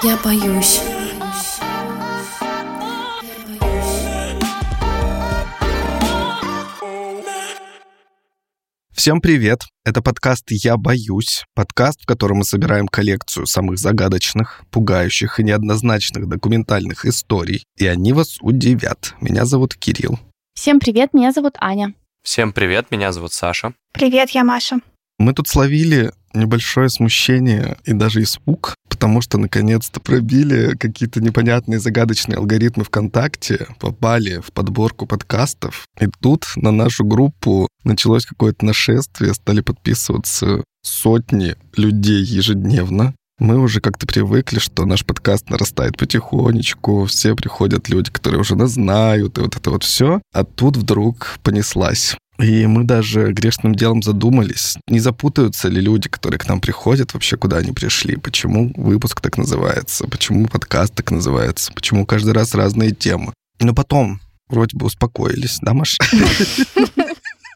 Я боюсь. Всем привет! Это подкаст «Я боюсь», подкаст, в котором мы собираем коллекцию самых загадочных, пугающих и неоднозначных документальных историй, и они вас удивят. Меня зовут Кирилл. Всем привет, меня зовут Аня. Всем привет, меня зовут Саша. Привет, я Маша. Мы тут словили небольшое смущение и даже испуг, потому что наконец-то пробили какие-то непонятные загадочные алгоритмы ВКонтакте, попали в подборку подкастов. И тут на нашу группу началось какое-то нашествие, стали подписываться сотни людей ежедневно. Мы уже как-то привыкли, что наш подкаст нарастает потихонечку, все приходят люди, которые уже нас знают, и вот это вот все. А тут вдруг понеслась. И мы даже грешным делом задумались, не запутаются ли люди, которые к нам приходят, вообще куда они пришли, почему выпуск так называется, почему подкаст так называется, почему каждый раз разные темы. Но потом вроде бы успокоились, да, Маша?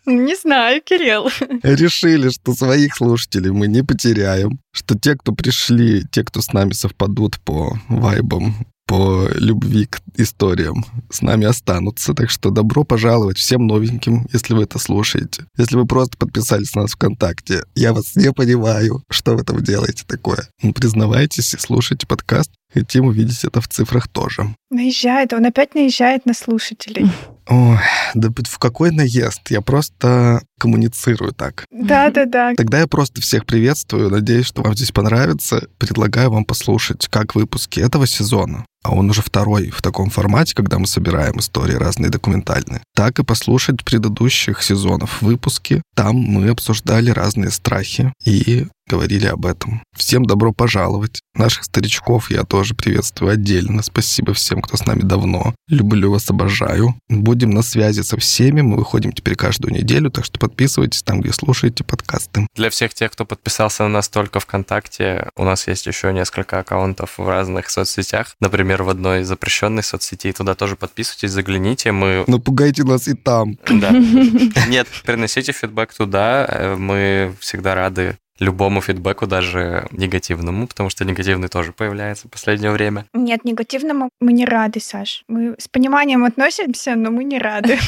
Не знаю, Кирилл. Решили, что своих слушателей мы не потеряем, что те, кто пришли, те, кто с нами совпадут по вайбам, по любви к историям с нами останутся. Так что добро пожаловать всем новеньким, если вы это слушаете. Если вы просто подписались на нас ВКонтакте, я вас не понимаю, что вы там делаете такое. Ну, признавайтесь и слушайте подкаст. Хотим увидеть это в цифрах тоже. Наезжает, он опять наезжает на слушателей. Ой, да в какой наезд? Я просто коммуницирую так. Да-да-да. Тогда я просто всех приветствую. Надеюсь, что вам здесь понравится. Предлагаю вам послушать как выпуски этого сезона, а он уже второй в таком формате, когда мы собираем истории разные документальные, так и послушать предыдущих сезонов выпуски. Там мы обсуждали разные страхи и говорили об этом. Всем добро пожаловать. Наших старичков я тоже приветствую отдельно. Спасибо всем, кто с нами давно. Люблю вас, обожаю. Будем на связи со всеми. Мы выходим теперь каждую неделю, так что подписывайтесь там, где слушаете подкасты. Для всех тех, кто подписался на нас только ВКонтакте, у нас есть еще несколько аккаунтов в разных соцсетях. Например, в одной запрещенной соцсети. Туда тоже подписывайтесь, загляните. Мы... Напугайте нас и там. Да. Нет, приносите фидбэк туда. Э, мы всегда рады любому фидбэку, даже негативному, потому что негативный тоже появляется в последнее время. Нет, негативному мы не рады, Саш. Мы с пониманием относимся, но мы не рады.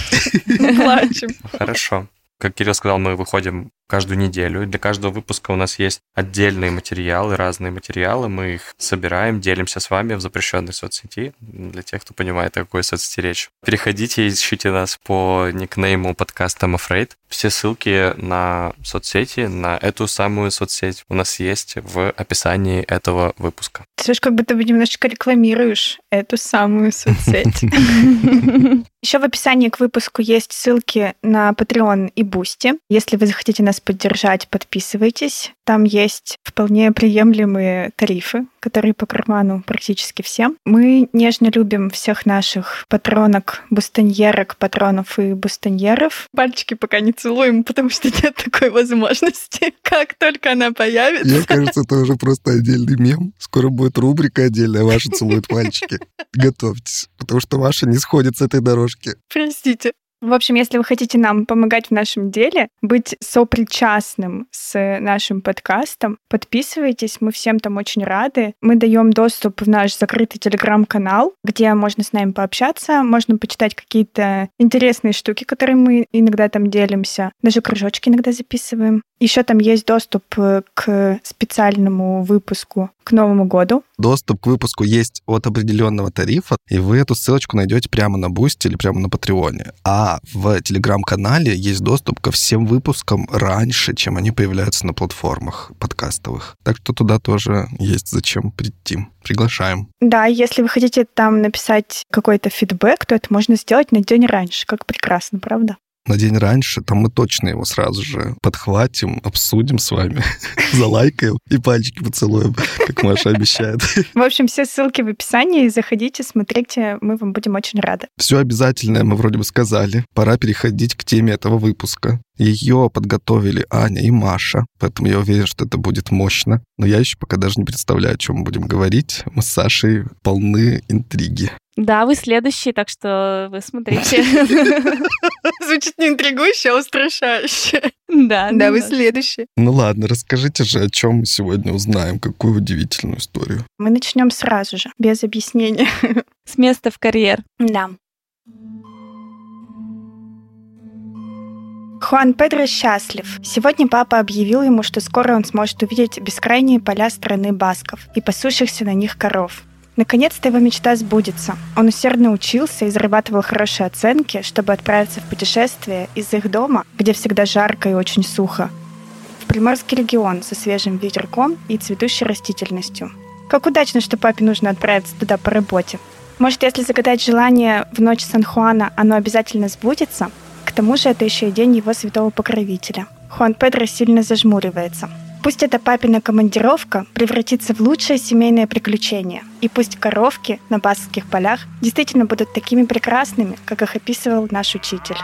Плачем. Хорошо. Как Кирилл сказал, мы выходим каждую неделю. И для каждого выпуска у нас есть отдельные материалы, разные материалы. Мы их собираем, делимся с вами в запрещенной соцсети. Для тех, кто понимает, о какой соцсети речь. Переходите и ищите нас по никнейму подкаста I'm Afraid. Все ссылки на соцсети, на эту самую соцсеть у нас есть в описании этого выпуска. Ты же как будто бы немножечко рекламируешь эту самую соцсеть. Еще в описании к выпуску есть ссылки на Patreon и Boosty. Если вы захотите нас поддержать, подписывайтесь. Там есть вполне приемлемые тарифы, которые по карману практически всем. Мы нежно любим всех наших патронок, бустоньерок, патронов и бустоньеров. Пальчики пока не целуем, потому что нет такой возможности. Как только она появится. Мне кажется, это уже просто отдельный мем. Скоро будет рубрика отдельная «Ваши целуют пальчики». Готовьтесь, потому что Маша не сходит с этой дорожки. Простите. В общем, если вы хотите нам помогать в нашем деле, быть сопричастным с нашим подкастом, подписывайтесь, мы всем там очень рады. Мы даем доступ в наш закрытый телеграм-канал, где можно с нами пообщаться, можно почитать какие-то интересные штуки, которые мы иногда там делимся, даже кружочки иногда записываем. Еще там есть доступ к специальному выпуску к Новому году. Доступ к выпуску есть от определенного тарифа, и вы эту ссылочку найдете прямо на Boosty или прямо на Патреоне. А в Телеграм-канале есть доступ ко всем выпускам раньше, чем они появляются на платформах подкастовых. Так что туда тоже есть зачем прийти. Приглашаем. Да, если вы хотите там написать какой-то фидбэк, то это можно сделать на день раньше. Как прекрасно, правда? На день раньше, там мы точно его сразу же подхватим, обсудим с вами, залайкаем и пальчики поцелуем, как Маша обещает. В общем, все ссылки в описании. Заходите, смотрите, мы вам будем очень рады. Все обязательное мы вроде бы сказали. Пора переходить к теме этого выпуска. Ее подготовили Аня и Маша, поэтому я уверен, что это будет мощно. Но я еще пока даже не представляю, о чем мы будем говорить. Мы с Сашей полны интриги. Да, вы следующий, так что вы смотрите. Звучит не интригующе, а устрашающе. Да, Да, вы следующий. Ну ладно, расскажите же, о чем мы сегодня узнаем, какую удивительную историю. Мы начнем сразу же, без объяснения. С места в карьер. Да. Хуан Педро счастлив. Сегодня папа объявил ему, что скоро он сможет увидеть бескрайние поля страны басков и пасущихся на них коров. Наконец-то его мечта сбудется. Он усердно учился и зарабатывал хорошие оценки, чтобы отправиться в путешествие из их дома, где всегда жарко и очень сухо, в Приморский регион со свежим ветерком и цветущей растительностью. Как удачно, что папе нужно отправиться туда по работе. Может, если загадать желание в ночь Сан-Хуана, оно обязательно сбудется? К тому же это еще и день его святого покровителя. Хуан Педро сильно зажмуривается. Пусть эта папина командировка превратится в лучшее семейное приключение. И пусть коровки на баскских полях действительно будут такими прекрасными, как их описывал наш учитель.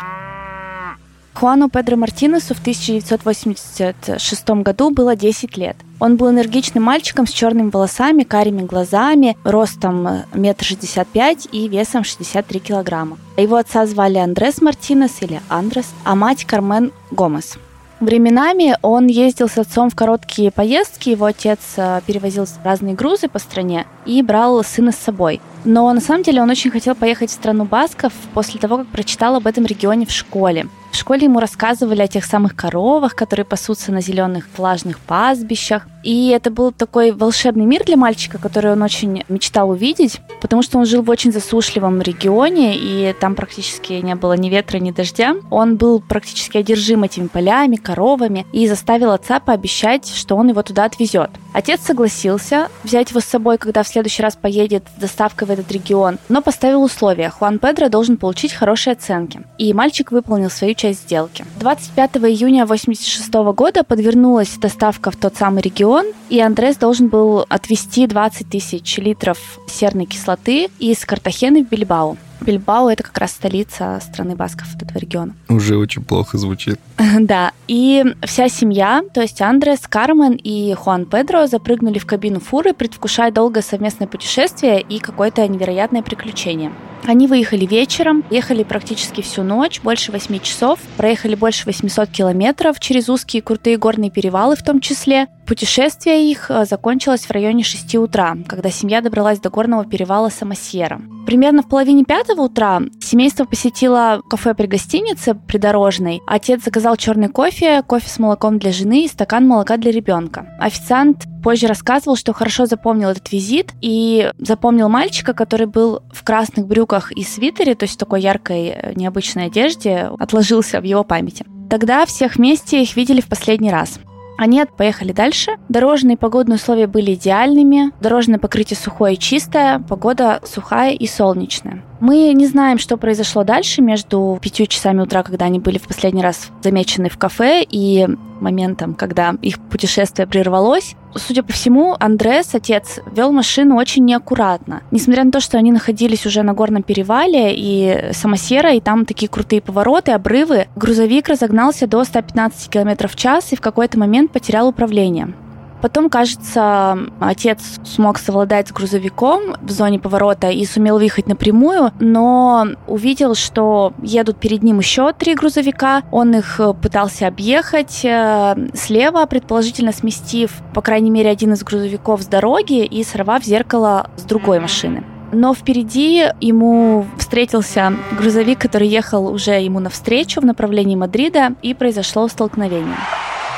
Хуану Педро Мартинесу в 1986 году было 10 лет. Он был энергичным мальчиком с черными волосами, карими глазами, ростом метр шестьдесят пять и весом 63 килограмма. Его отца звали Андрес Мартинес или Андрес, а мать Кармен Гомес. Временами он ездил с отцом в короткие поездки, его отец э, перевозил разные грузы по стране и брал сына с собой. Но на самом деле он очень хотел поехать в страну Басков после того, как прочитал об этом регионе в школе. В школе ему рассказывали о тех самых коровах, которые пасутся на зеленых влажных пастбищах. И это был такой волшебный мир для мальчика, который он очень мечтал увидеть, потому что он жил в очень засушливом регионе, и там практически не было ни ветра, ни дождя. Он был практически одержим этими полями, коровами, и заставил отца пообещать, что он его туда отвезет. Отец согласился взять его с собой, когда в следующий раз поедет с доставкой в этот регион, но поставил условия. Хуан Педро должен получить хорошие оценки. И мальчик выполнил свою часть сделки. 25 июня 1986 года подвернулась доставка в тот самый регион, и Андрес должен был отвезти 20 тысяч литров серной кислоты из Картахены в Бильбао. Бильбао — это как раз столица страны Басков, этого региона. Уже очень плохо звучит. Да, и вся семья, то есть Андрес, Кармен и Хуан Педро запрыгнули в кабину фуры, предвкушая долгое совместное путешествие и какое-то невероятное приключение. Они выехали вечером, ехали практически всю ночь, больше 8 часов, проехали больше 800 километров через узкие крутые горные перевалы в том числе. Путешествие их э, закончилось в районе 6 утра, когда семья добралась до горного перевала Самосьера. Примерно в половине пятого утра семейство посетило кафе при гостинице придорожной. Отец заказал черный кофе, кофе с молоком для жены и стакан молока для ребенка. Официант позже рассказывал, что хорошо запомнил этот визит и запомнил мальчика, который был в красных брюках и свитере, то есть в такой яркой э, необычной одежде, отложился в его памяти. Тогда всех вместе их видели в последний раз. Они поехали дальше. Дорожные и погодные условия были идеальными. Дорожное покрытие сухое и чистое, погода сухая и солнечная. Мы не знаем, что произошло дальше между пятью часами утра, когда они были в последний раз замечены в кафе, и моментом, когда их путешествие прервалось. Судя по всему, Андрес, отец, вел машину очень неаккуратно. Несмотря на то, что они находились уже на горном перевале и самосера, и там такие крутые повороты, обрывы, грузовик разогнался до 115 км в час и в какой-то момент потерял управление. Потом, кажется, отец смог совладать с грузовиком в зоне поворота и сумел выехать напрямую, но увидел, что едут перед ним еще три грузовика. Он их э, пытался объехать э, слева, предположительно сместив, по крайней мере, один из грузовиков с дороги и сорвав зеркало с другой машины. Но впереди ему встретился грузовик, который ехал уже ему навстречу в направлении Мадрида, и произошло столкновение.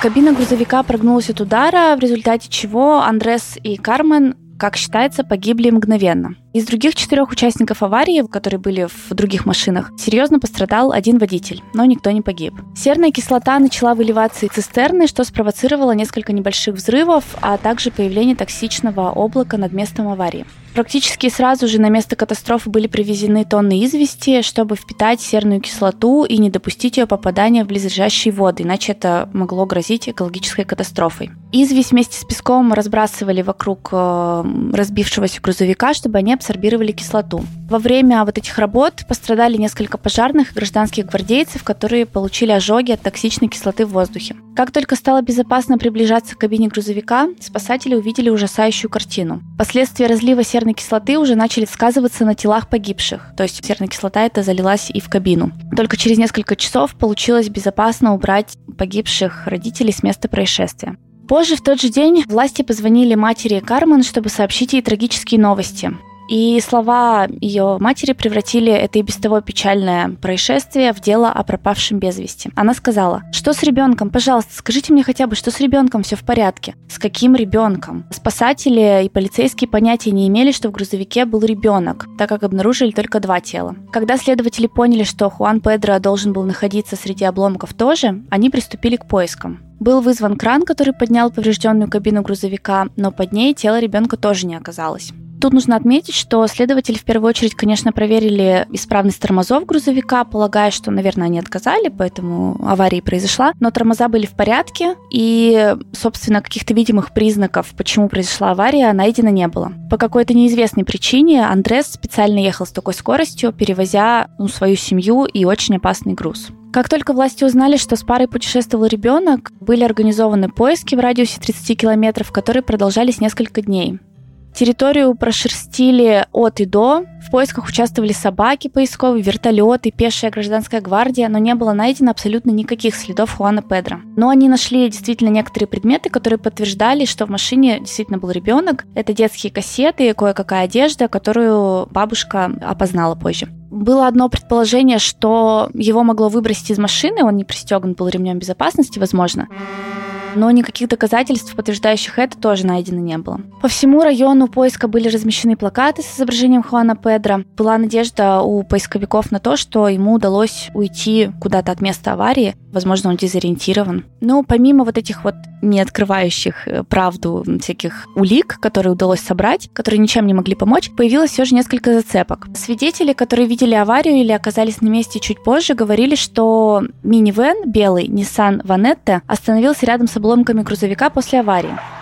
Кабина грузовика прогнулась от удара, в результате чего Андрес и Кармен, как считается, погибли мгновенно. Из других четырех участников аварии, которые были в других машинах, серьезно пострадал один водитель, но никто не погиб. Серная кислота начала выливаться из цистерны, что спровоцировало несколько небольших взрывов, а также появление токсичного облака над местом аварии. Практически сразу же на место катастрофы были привезены тонны извести, чтобы впитать серную кислоту и не допустить ее попадания в близлежащие воды, иначе это могло грозить экологической катастрофой. Известь вместе с песком разбрасывали вокруг э, разбившегося грузовика, чтобы они абсорбировали кислоту. Во время вот этих работ пострадали несколько пожарных и гражданских гвардейцев, которые получили ожоги от токсичной кислоты в воздухе. Как только стало безопасно приближаться к кабине грузовика, спасатели увидели ужасающую картину. Последствия разлива серной кислоты уже начали сказываться на телах погибших, то есть серная кислота это залилась и в кабину. Только через несколько часов получилось безопасно убрать погибших родителей с места происшествия. Позже в тот же день власти позвонили матери Кармен, чтобы сообщить ей трагические новости. И слова ее матери превратили это и без того печальное происшествие в дело о пропавшем без вести. Она сказала, что с ребенком? Пожалуйста, скажите мне хотя бы, что с ребенком все в порядке? С каким ребенком? Спасатели и полицейские понятия не имели, что в грузовике был ребенок, так как обнаружили только два тела. Когда следователи поняли, что Хуан Педро должен был находиться среди обломков тоже, они приступили к поискам. Был вызван кран, который поднял поврежденную кабину грузовика, но под ней тело ребенка тоже не оказалось. Тут нужно отметить, что следователи в первую очередь, конечно, проверили исправность тормозов грузовика, полагая, что, наверное, они отказали, поэтому авария произошла. Но тормоза были в порядке, и, собственно, каких-то видимых признаков, почему произошла авария, найдено не было. По какой-то неизвестной причине Андрес специально ехал с такой скоростью, перевозя ну, свою семью и очень опасный груз. Как только власти узнали, что с парой путешествовал ребенок, были организованы поиски в радиусе 30 километров, которые продолжались несколько дней. Территорию прошерстили от и до. В поисках участвовали собаки поисковые, вертолеты, пешая гражданская гвардия, но не было найдено абсолютно никаких следов Хуана Педро. Но они нашли действительно некоторые предметы, которые подтверждали, что в машине действительно был ребенок. Это детские кассеты, кое-какая одежда, которую бабушка опознала позже. Было одно предположение, что его могло выбросить из машины, он не пристегнут был ремнем безопасности, возможно но никаких доказательств, подтверждающих это, тоже найдено не было. По всему району поиска были размещены плакаты с изображением Хуана Педро. Была надежда у поисковиков на то, что ему удалось уйти куда-то от места аварии. Возможно, он дезориентирован. Но помимо вот этих вот не открывающих э, правду всяких улик, которые удалось собрать, которые ничем не могли помочь, появилось все же несколько зацепок. Свидетели, которые видели аварию или оказались на месте чуть позже, говорили, что минивэн белый Nissan Vanetta остановился рядом с обломками грузовика после аварии.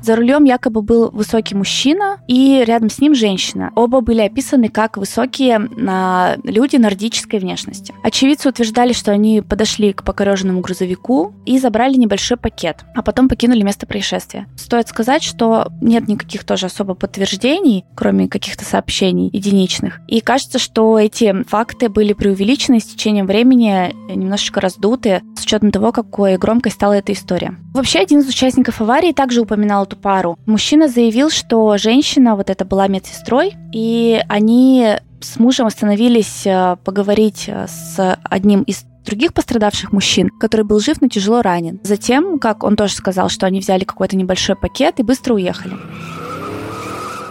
За рулем якобы был высокий мужчина и рядом с ним женщина. Оба были описаны как высокие на люди нордической внешности. Очевидцы утверждали, что они подошли к покореженному грузовику и забрали небольшой пакет, а потом покинули место происшествия. Стоит сказать, что нет никаких тоже особо подтверждений, кроме каких-то сообщений единичных. И кажется, что эти факты были преувеличены с течением времени, немножечко раздуты, с учетом того, какой громкой стала эта история. Вообще, один из участников аварии также упоминал эту пару. Мужчина заявил, что женщина вот это была медсестрой, и они с мужем остановились э, поговорить э, с одним из других пострадавших мужчин, который был жив, но тяжело ранен. Затем, как он тоже сказал, что они взяли какой-то небольшой пакет и быстро уехали.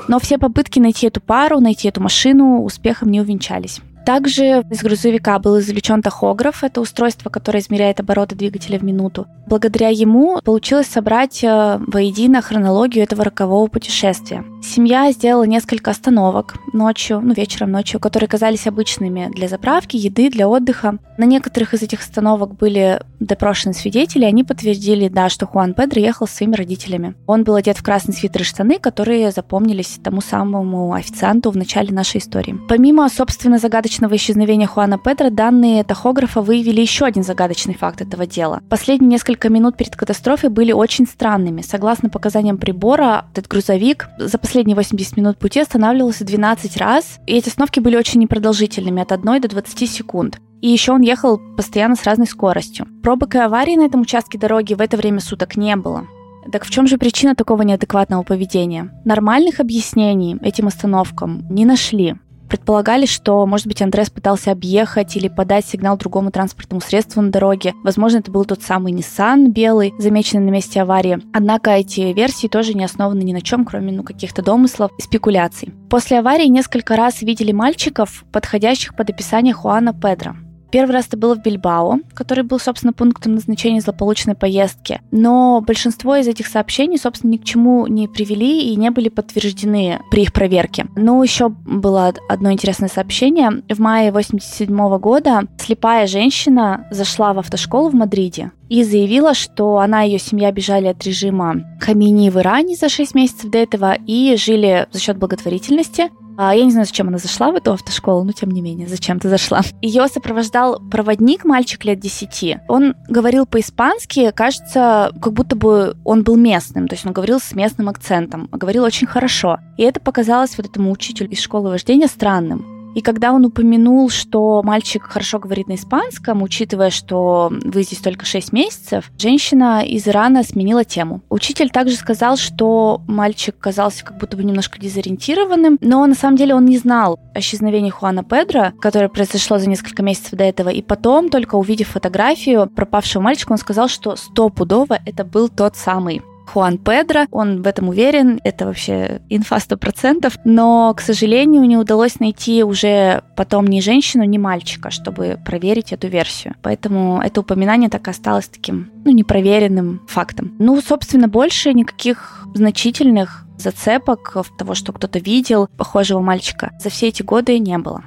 Но все попытки найти эту пару, найти эту машину успехом не увенчались. Также из грузовика был извлечен тахограф, это устройство, которое измеряет обороты двигателя в минуту. Благодаря ему получилось собрать э, воедино хронологию этого рокового путешествия. Семья сделала несколько остановок ночью, ну вечером ночью, которые казались обычными для заправки, еды, для отдыха. На некоторых из этих остановок были допрошены свидетели, они подтвердили, да, что Хуан Педро ехал с своими родителями. Он был одет в красный свитер и штаны, которые запомнились тому самому официанту в начале нашей истории. Помимо, собственно, загадочного исчезновения Хуана Педро данные тахографа выявили еще один загадочный факт этого дела. Последние несколько минут перед катастрофой были очень странными. Согласно показаниям прибора, этот грузовик за последние 80 минут пути останавливался 12 раз, и эти остановки были очень непродолжительными, от 1 до 20 секунд. И еще он ехал постоянно с разной скоростью. Пробок и аварий на этом участке дороги в это время суток не было. Так в чем же причина такого неадекватного поведения? Нормальных объяснений этим остановкам не нашли. Предполагали, что, может быть, Андрес пытался объехать или подать сигнал другому транспортному средству на дороге. Возможно, это был тот самый Nissan белый, замеченный на месте аварии. Однако эти версии тоже не основаны ни на чем, кроме ну, каких-то домыслов и спекуляций. После аварии несколько раз видели мальчиков, подходящих под описание Хуана Педро. Первый раз это было в Бильбао, который был, собственно, пунктом назначения злополучной поездки. Но большинство из этих сообщений, собственно, ни к чему не привели и не были подтверждены при их проверке. Но еще было одно интересное сообщение. В мае 87 года слепая женщина зашла в автошколу в Мадриде и заявила, что она и ее семья бежали от режима Хамини в Иране за 6 месяцев до этого и жили за счет благотворительности А, я не знаю, зачем она зашла в эту автошколу, но тем не менее, зачем ты зашла. Ее сопровождал проводник, мальчик лет 10. Он говорил по-испански, кажется, как будто бы он был местным, то есть он говорил с местным акцентом, говорил очень хорошо. И это показалось вот этому учителю из школы вождения странным. И когда он упомянул, что мальчик хорошо говорит на испанском, учитывая, что вы здесь только 6 месяцев, женщина из Ирана сменила тему. Учитель также сказал, что мальчик казался как будто бы немножко дезориентированным, но на самом деле он не знал о исчезновении Хуана Педро, которое произошло за несколько месяцев до этого. И потом, только увидев фотографию пропавшего мальчика, он сказал, что стопудово это был тот самый. Хуан Педро. Он в этом уверен, это вообще инфа 100%. Но, к сожалению, не удалось найти уже потом ни женщину, ни мальчика, чтобы проверить эту версию. Поэтому это упоминание так и осталось таким, ну, непроверенным фактом. Ну, собственно, больше никаких значительных зацепок того, что кто-то видел похожего мальчика, за все эти годы не было.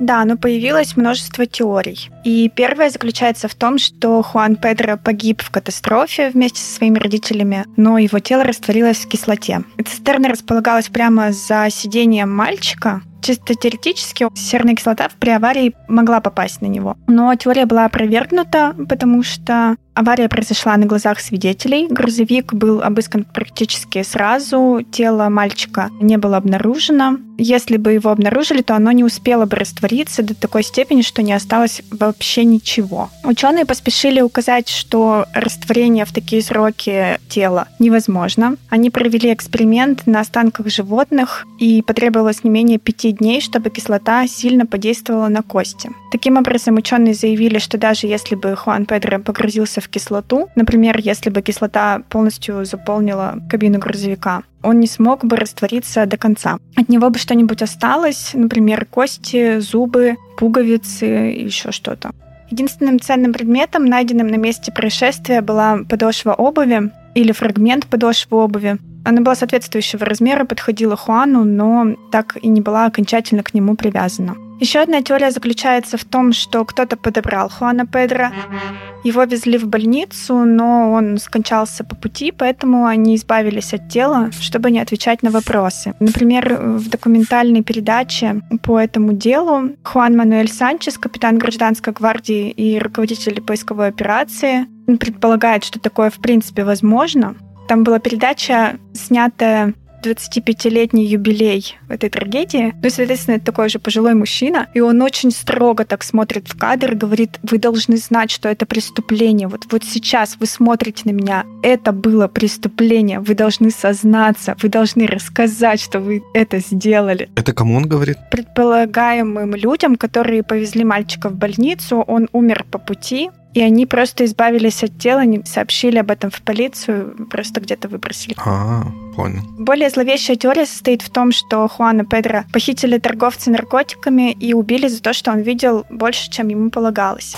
Да, но появилось множество теорий. И первая заключается в том, что Хуан Педро погиб в катастрофе вместе со своими родителями, но его тело растворилось в кислоте. Цистерна располагалась прямо за сидением мальчика, Чисто теоретически серная кислота при аварии могла попасть на него. Но теория была опровергнута, потому что авария произошла на глазах свидетелей. Грузовик был обыскан практически сразу. Тело мальчика не было обнаружено. Если бы его обнаружили, то оно не успело бы раствориться до такой степени, что не осталось вообще ничего. Ученые поспешили указать, что растворение в такие сроки тела невозможно. Они провели эксперимент на останках животных, и потребовалось не менее пяти 10 дней, чтобы кислота сильно подействовала на кости. Таким образом, ученые заявили, что даже если бы Хуан Педро погрузился в кислоту, например, если бы кислота полностью заполнила кабину грузовика, он не смог бы раствориться до конца. От него бы что-нибудь осталось, например, кости, зубы, пуговицы и еще что-то. Единственным ценным предметом, найденным на месте происшествия, была подошва обуви или фрагмент подошвы обуви, она была соответствующего размера, подходила Хуану, но так и не была окончательно к нему привязана. Еще одна теория заключается в том, что кто-то подобрал Хуана Педро. Его везли в больницу, но он скончался по пути, поэтому они избавились от тела, чтобы не отвечать на вопросы. Например, в документальной передаче по этому делу Хуан Мануэль Санчес, капитан гражданской гвардии и руководитель поисковой операции, предполагает, что такое в принципе возможно, там была передача, снятая 25-летний юбилей этой трагедии. Ну и, соответственно, это такой же пожилой мужчина, и он очень строго так смотрит в кадр и говорит, вы должны знать, что это преступление. Вот, вот сейчас вы смотрите на меня, это было преступление, вы должны сознаться, вы должны рассказать, что вы это сделали. Это кому он говорит? Предполагаемым людям, которые повезли мальчика в больницу, он умер по пути, и они просто избавились от тела, не сообщили об этом в полицию, просто где-то выбросили. А, понял. Более зловещая теория состоит в том, что Хуана Педро похитили торговцы наркотиками и убили за то, что он видел больше, чем ему полагалось.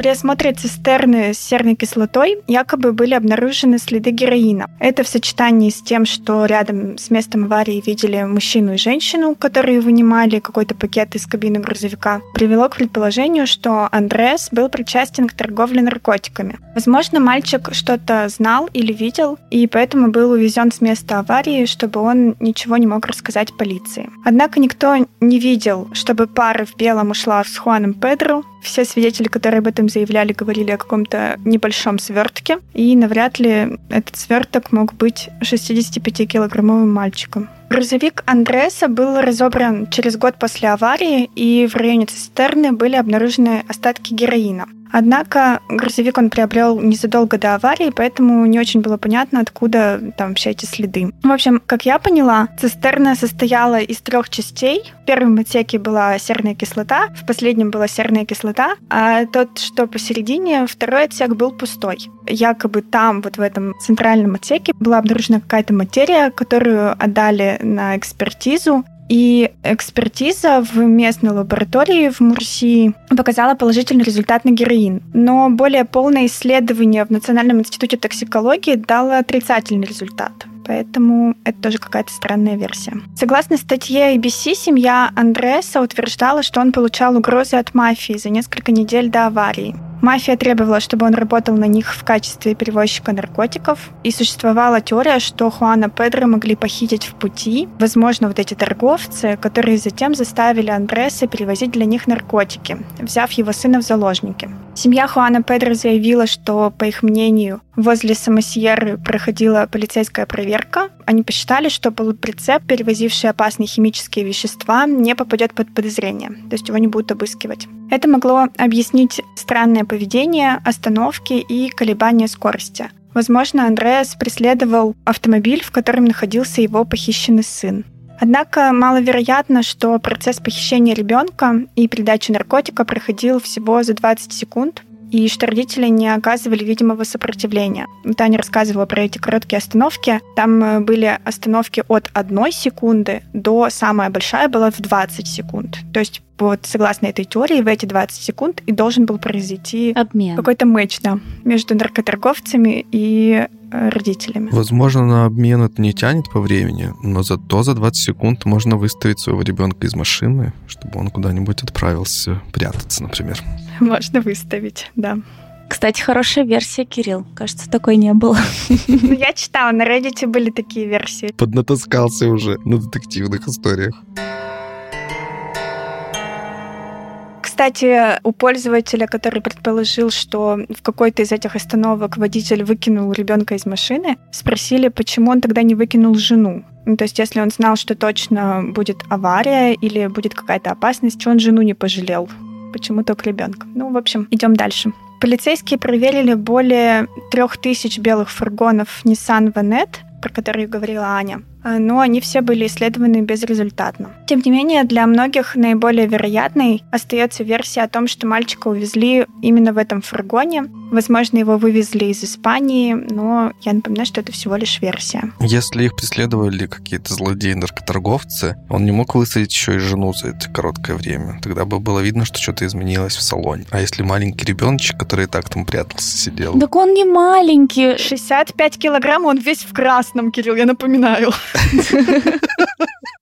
При осмотре цистерны с серной кислотой якобы были обнаружены следы героина. Это в сочетании с тем, что рядом с местом аварии видели мужчину и женщину, которые вынимали какой-то пакет из кабины грузовика, привело к предположению, что Андрес был причастен к торговле наркотиками. Возможно, мальчик что-то знал или видел, и поэтому был увезен с места аварии, чтобы он ничего не мог рассказать полиции. Однако никто не видел, чтобы пара в белом ушла с Хуаном Педро, все свидетели, которые об этом заявляли, говорили о каком-то небольшом свертке, и навряд ли этот сверток мог быть 65-килограммовым мальчиком. Грузовик Андреса был разобран через год после аварии, и в районе цистерны были обнаружены остатки героина. Однако грузовик он приобрел незадолго до аварии, поэтому не очень было понятно, откуда там все эти следы. В общем, как я поняла, цистерна состояла из трех частей. В первом отсеке была серная кислота, в последнем была серная кислота, а тот, что посередине, второй отсек был пустой. Якобы там, вот в этом центральном отсеке, была обнаружена какая-то материя, которую отдали на экспертизу, и экспертиза в местной лаборатории в Мурсии показала положительный результат на героин. Но более полное исследование в Национальном институте токсикологии дало отрицательный результат. Поэтому это тоже какая-то странная версия. Согласно статье ABC, семья Андреса утверждала, что он получал угрозы от мафии за несколько недель до аварии. Мафия требовала, чтобы он работал на них в качестве перевозчика наркотиков. И существовала теория, что Хуана Педро могли похитить в пути. Возможно, вот эти торговцы, которые затем заставили Андреса перевозить для них наркотики, взяв его сына в заложники. Семья Хуана Педро заявила, что, по их мнению, возле Самосьеры проходила полицейская проверка. Они посчитали, что полуприцеп, перевозивший опасные химические вещества, не попадет под подозрение, то есть его не будут обыскивать. Это могло объяснить странное поведение, остановки и колебания скорости. Возможно, Андреас преследовал автомобиль, в котором находился его похищенный сын. Однако маловероятно, что процесс похищения ребенка и передачи наркотика проходил всего за 20 секунд, и что родители не оказывали видимого сопротивления. Таня рассказывала про эти короткие остановки. Там э, были остановки от одной секунды до самая большая была в 20 секунд. То есть вот согласно этой теории, в эти 20 секунд и должен был произойти обмен. какой-то матч, да, между наркоторговцами и э, родителями. Возможно, на обмен это не тянет по времени, но зато за 20 секунд можно выставить своего ребенка из машины, чтобы он куда-нибудь отправился прятаться, например. Можно выставить, да. Кстати, хорошая версия, Кирилл. Кажется, такой не было. Ну, я читала, на Reddit были такие версии. Поднатаскался уже на детективных историях. Кстати, у пользователя, который предположил, что в какой-то из этих остановок водитель выкинул ребенка из машины, спросили, почему он тогда не выкинул жену. Ну, то есть, если он знал, что точно будет авария или будет какая-то опасность, он жену не пожалел? Почему только ребенка? Ну, в общем, идем дальше. Полицейские проверили более трех тысяч белых фургонов Nissan Vanette, про которые говорила Аня. Э, но они все были исследованы безрезультатно. Тем не менее, для многих наиболее вероятной остается версия о том, что мальчика увезли именно в этом фургоне. Возможно, его вывезли из Испании, но я напоминаю, что это всего лишь версия. Если их преследовали какие-то злодеи-наркоторговцы, он не мог высадить еще и жену за это короткое время. Тогда бы было видно, что что-то изменилось в салоне. А если маленький ребеночек, который и так там прятался, сидел? Так он не маленький. 65 килограмм, он весь в красном, Кирилл, я напоминаю.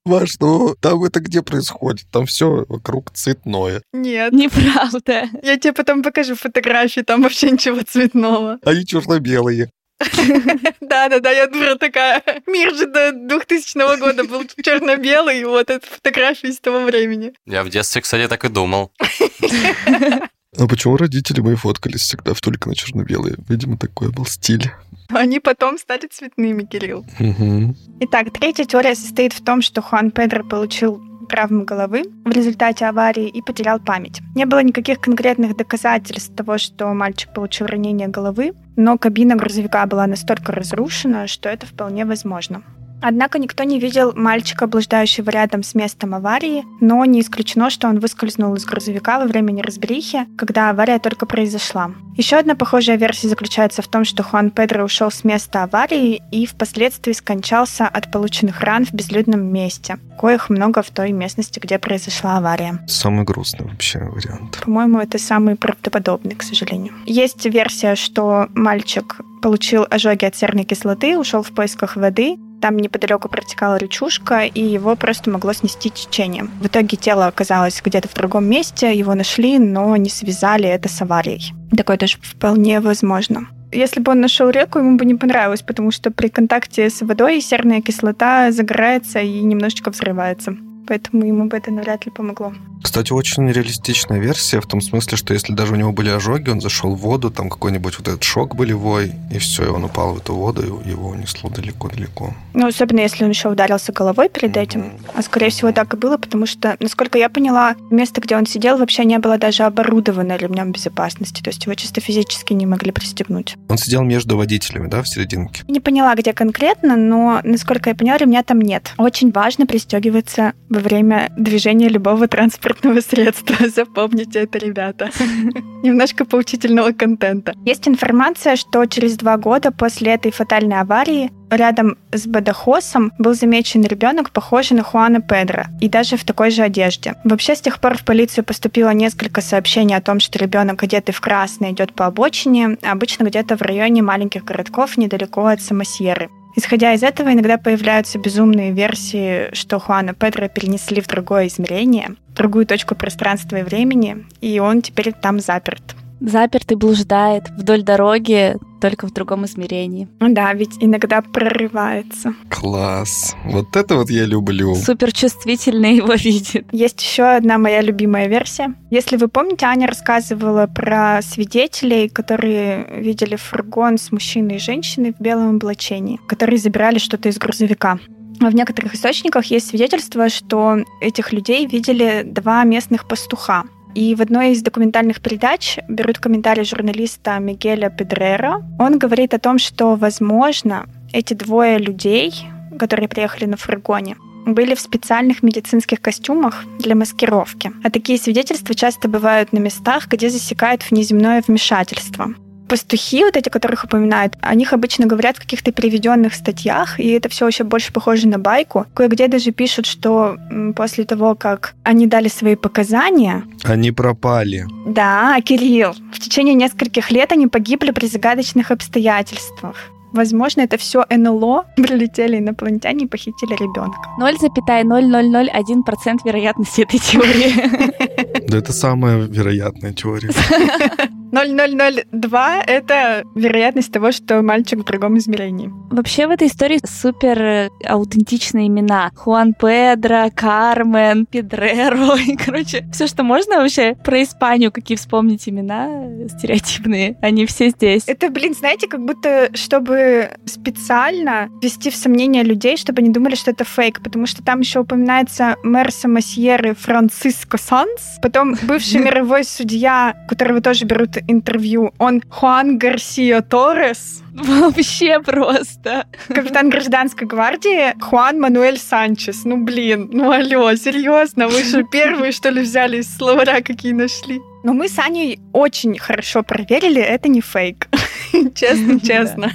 Маш, ну там это где происходит? Там все вокруг цветное. Нет. Неправда. Я тебе потом покажу фотографии, там вообще ничего цветного. Они черно-белые. Да-да-да, я дура такая. Мир же до 2000 года был черно-белый, вот это фотографии с того времени. Я в детстве, кстати, так и думал. А почему родители мои фоткались всегда только на черно-белые? Видимо, такой был стиль. Они потом стали цветными, Кирилл. Угу. Итак, третья теория состоит в том, что Хуан Педро получил травмы головы в результате аварии и потерял память. Не было никаких конкретных доказательств того, что мальчик получил ранение головы, но кабина грузовика была настолько разрушена, что это вполне возможно. Однако никто не видел мальчика, блуждающего рядом с местом аварии, но не исключено, что он выскользнул из грузовика во время неразберихи, когда авария только произошла. Еще одна похожая версия заключается в том, что Хуан Педро ушел с места аварии и впоследствии скончался от полученных ран в безлюдном месте, коих много в той местности, где произошла авария. Самый грустный вообще вариант. По-моему, это самый правдоподобный, к сожалению. Есть версия, что мальчик получил ожоги от серной кислоты, ушел в поисках воды, там неподалеку протекала речушка, и его просто могло снести течением. В итоге тело оказалось где-то в другом месте, его нашли, но не связали это с аварией. Такое тоже вполне возможно. Если бы он нашел реку, ему бы не понравилось, потому что при контакте с водой серная кислота загорается и немножечко взрывается поэтому ему бы это навряд ли помогло. Кстати, очень реалистичная версия в том смысле, что если даже у него были ожоги, он зашел в воду, там какой-нибудь вот этот шок болевой, и все, и он упал в эту воду, и его унесло далеко-далеко. Ну, особенно если он еще ударился головой перед mm-hmm. этим. А скорее всего так и было, потому что, насколько я поняла, место, где он сидел, вообще не было даже оборудовано ремнем безопасности. То есть его чисто физически не могли пристегнуть. Он сидел между водителями, да, в серединке? Не поняла, где конкретно, но, насколько я поняла, ремня там нет. Очень важно пристегиваться во время движения любого транспортного средства. Запомните это, ребята. Немножко поучительного контента. Есть информация, что через два года после этой фатальной аварии рядом с Бадахосом был замечен ребенок, похожий на Хуана Педро, и даже в такой же одежде. Вообще, с тех пор в полицию поступило несколько сообщений о том, что ребенок, одетый в красное, идет по обочине, обычно где-то в районе маленьких городков недалеко от Самосьеры. Исходя из этого, иногда появляются безумные версии, что Хуана Педро перенесли в другое измерение, другую точку пространства и времени, и он теперь там заперт. Запертый блуждает вдоль дороги, только в другом измерении. Да, ведь иногда прорывается. Класс. Вот это вот я люблю. Супер чувствительный его видит. Есть еще одна моя любимая версия. Если вы помните, Аня рассказывала про свидетелей, которые видели фургон с мужчиной и женщиной в белом облачении, которые забирали что-то из грузовика. В некоторых источниках есть свидетельство, что этих людей видели два местных пастуха. И в одной из документальных передач берут комментарий журналиста Мигеля Педрера. Он говорит о том, что, возможно, эти двое людей, которые приехали на фургоне, были в специальных медицинских костюмах для маскировки. А такие свидетельства часто бывают на местах, где засекают внеземное вмешательство пастухи, вот эти, которых упоминают, о них обычно говорят в каких-то переведенных статьях, и это все еще больше похоже на байку. Кое-где даже пишут, что после того, как они дали свои показания... Они пропали. Да, Кирилл. В течение нескольких лет они погибли при загадочных обстоятельствах. Возможно, это все НЛО. Прилетели инопланетяне и похитили ребенка. 0,0001% вероятности этой теории. Да это самая вероятная теория. 0002 — это вероятность того, что мальчик в другом измерении. Вообще в этой истории супер аутентичные имена. Хуан Педро, Кармен, Педреро. И, короче, все, что можно вообще про Испанию, какие вспомнить имена стереотипные, они все здесь. Это, блин, знаете, как будто, чтобы специально ввести в сомнение людей, чтобы они думали, что это фейк, потому что там еще упоминается мэр Самосьеры Франциско Санс, потом бывший мировой судья, которого тоже берут интервью, он Хуан Гарсио Торрес. Вообще просто. Капитан гражданской гвардии Хуан Мануэль Санчес. Ну, блин, ну алло, серьезно, вы же первые, что ли, взяли из словаря, какие нашли? Но мы с Аней очень хорошо проверили, это не фейк. Честно, честно.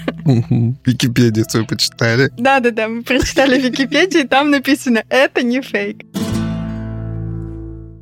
Википедию свою почитали. Да-да-да, мы прочитали Википедию, и там написано «это не фейк».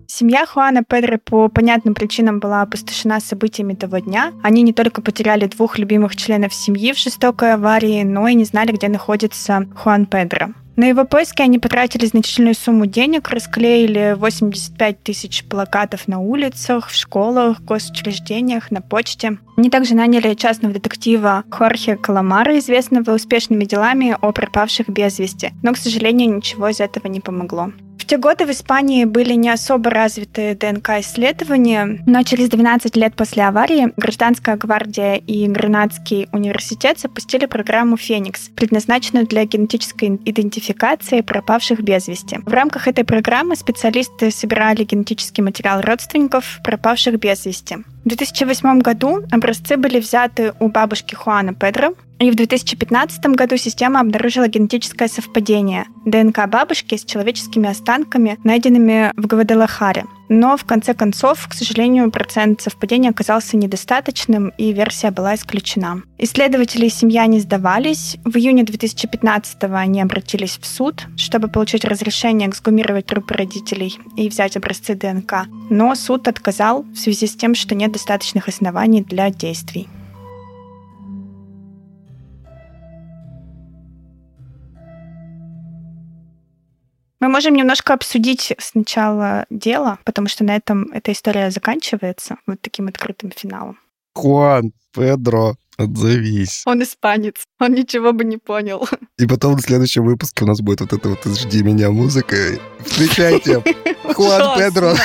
Семья Хуана Педро по понятным причинам была опустошена событиями того дня. Они не только потеряли двух любимых членов семьи в жестокой аварии, но и не знали, где находится Хуан Педро. На его поиски они потратили значительную сумму денег, расклеили 85 тысяч плакатов на улицах, в школах, госучреждениях, на почте. Они также наняли частного детектива Хорхе Каламара, известного успешными делами о пропавших без вести. Но, к сожалению, ничего из этого не помогло. Те годы в Испании были не особо развиты ДНК-исследования, но через 12 лет после аварии Гражданская гвардия и Гранадский университет запустили программу «Феникс», предназначенную для генетической идентификации пропавших без вести. В рамках этой программы специалисты собирали генетический материал родственников пропавших без вести. В 2008 году образцы были взяты у бабушки Хуана Педро, и в 2015 году система обнаружила генетическое совпадение ДНК бабушки с человеческими останками, найденными в Гвадалахаре. Но в конце концов, к сожалению, процент совпадения оказался недостаточным, и версия была исключена. Исследователи и семья не сдавались. В июне 2015 они обратились в суд, чтобы получить разрешение эксгумировать трупы родителей и взять образцы ДНК. Но суд отказал в связи с тем, что нет достаточных оснований для действий. Мы можем немножко обсудить сначала дело, потому что на этом эта история заканчивается вот таким открытым финалом. Хуан, Педро, отзовись. Он испанец, он ничего бы не понял. И потом в следующем выпуске у нас будет вот это вот «Жди меня» музыка. Встречайте, Хуан Педро.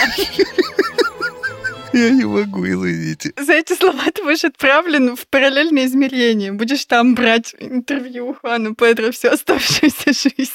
Я не могу, извините. За эти слова ты будешь отправлен в параллельное измерение. Будешь там брать интервью у Хуана Педро всю оставшуюся жизнь.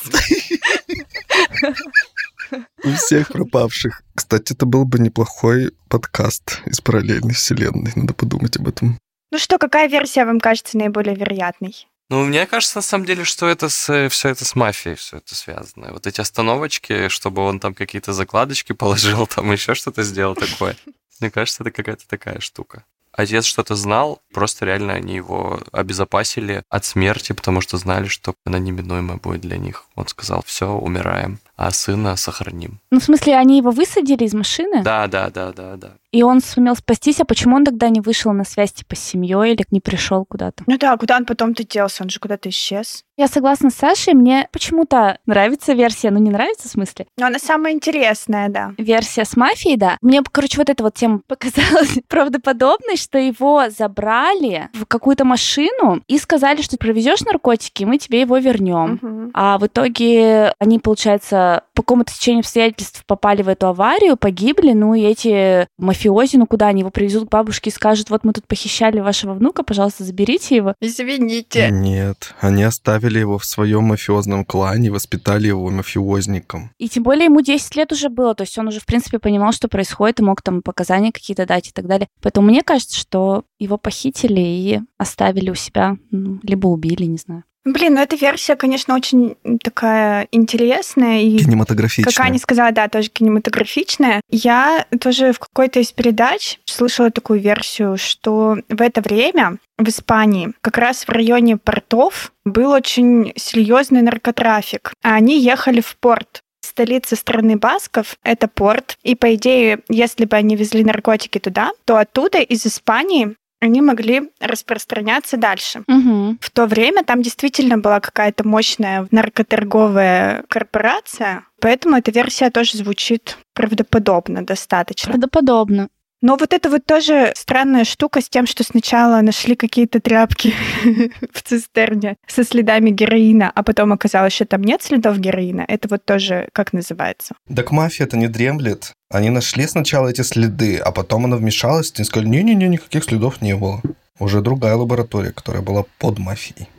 У всех пропавших. Кстати, это был бы неплохой подкаст из параллельной вселенной. Надо подумать об этом. Ну что, какая версия вам кажется наиболее вероятной? Ну, мне кажется, на самом деле, что это с, все это с мафией, все это связано. Вот эти остановочки, чтобы он там какие-то закладочки положил, там еще что-то сделал такое. Мне кажется, это какая-то такая штука. Отец что-то знал, просто реально они его обезопасили от смерти, потому что знали, что она неминуемая будет для них. Он сказал, все, умираем. А сына сохраним. Ну, в смысле, они его высадили из машины? Да, да, да, да, да. И он сумел спастись, а почему он тогда не вышел на связь типа с семьей или не пришел куда-то? Ну да, куда он потом-то делся? Он же куда-то исчез. Я согласна с Сашей, мне почему-то нравится версия, ну не нравится в смысле? Но она самая интересная, да. Версия с мафией, да. Мне, короче, вот эта вот тема показалась правдоподобной, что его забрали в какую-то машину и сказали, что провезешь наркотики, мы тебе его вернем. Мгм. А в итоге они, получается, по какому-то течению обстоятельств попали в эту аварию, погибли, ну и эти мафиози, ну куда они его привезут к бабушке и скажут, вот мы тут похищали вашего внука, пожалуйста, заберите его. Извините. Нет, они оставили его в своем мафиозном клане, воспитали его мафиозником. И тем более ему 10 лет уже было, то есть он уже, в принципе, понимал, что происходит, и мог там показания какие-то дать и так далее. Поэтому мне кажется, что его похитили и оставили у себя, ну, либо убили, не знаю. Блин, ну эта версия, конечно, очень такая интересная и Кинематографично. Как Аня сказала, да, тоже кинематографичная. Я тоже в какой-то из передач слышала такую версию, что в это время в Испании как раз в районе портов был очень серьезный наркотрафик, а они ехали в порт. Столица страны Басков — это порт, и, по идее, если бы они везли наркотики туда, то оттуда, из Испании, они могли распространяться дальше. Угу. В то время там действительно была какая-то мощная наркоторговая корпорация, поэтому эта версия тоже звучит правдоподобно достаточно. Правдоподобно. Но вот это вот тоже странная штука с тем, что сначала нашли какие-то тряпки в цистерне со следами героина, а потом оказалось, что там нет следов героина. Это вот тоже как называется? Так мафия-то не дремлет. Они нашли сначала эти следы, а потом она вмешалась и сказали, не-не-не, никаких следов не было. Уже другая лаборатория, которая была под мафией.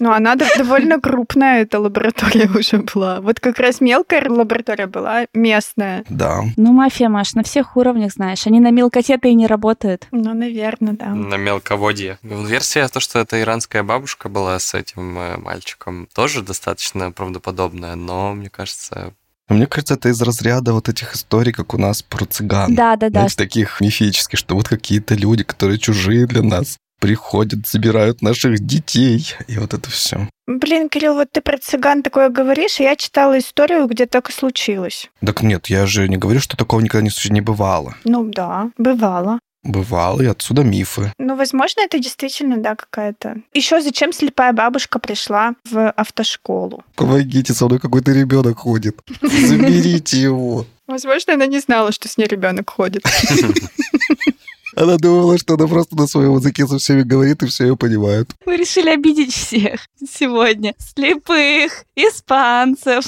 Ну, она довольно крупная, эта лаборатория уже была. Вот как раз мелкая лаборатория была местная. Да. Ну, мафия, Маш, на всех уровнях, знаешь. Они на мелкоте-то и не работают. Ну, наверное, да. На мелководье. Версия, то, что это иранская бабушка была с этим э, мальчиком, тоже достаточно правдоподобная, но, мне кажется, Мне кажется, это из разряда вот этих историй, как у нас про цыган. Да-да-да. Знаете, таких мифических, что вот какие-то люди, которые чужие для нас, приходят, забирают наших детей. И вот это все. Блин, Кирилл, вот ты про цыган такое говоришь, а я читала историю, где так и случилось. Так нет, я же не говорю, что такого никогда не, не бывало. Ну да, бывало. Бывало, и отсюда мифы. Ну, возможно, это действительно, да, какая-то. Еще зачем слепая бабушка пришла в автошколу? Помогите, со мной какой-то ребенок ходит. Заберите его. Возможно, она не знала, что с ней ребенок ходит. Она думала, что она просто на своем языке со всеми говорит, и все ее понимают. Мы решили обидеть всех сегодня. Слепых, испанцев.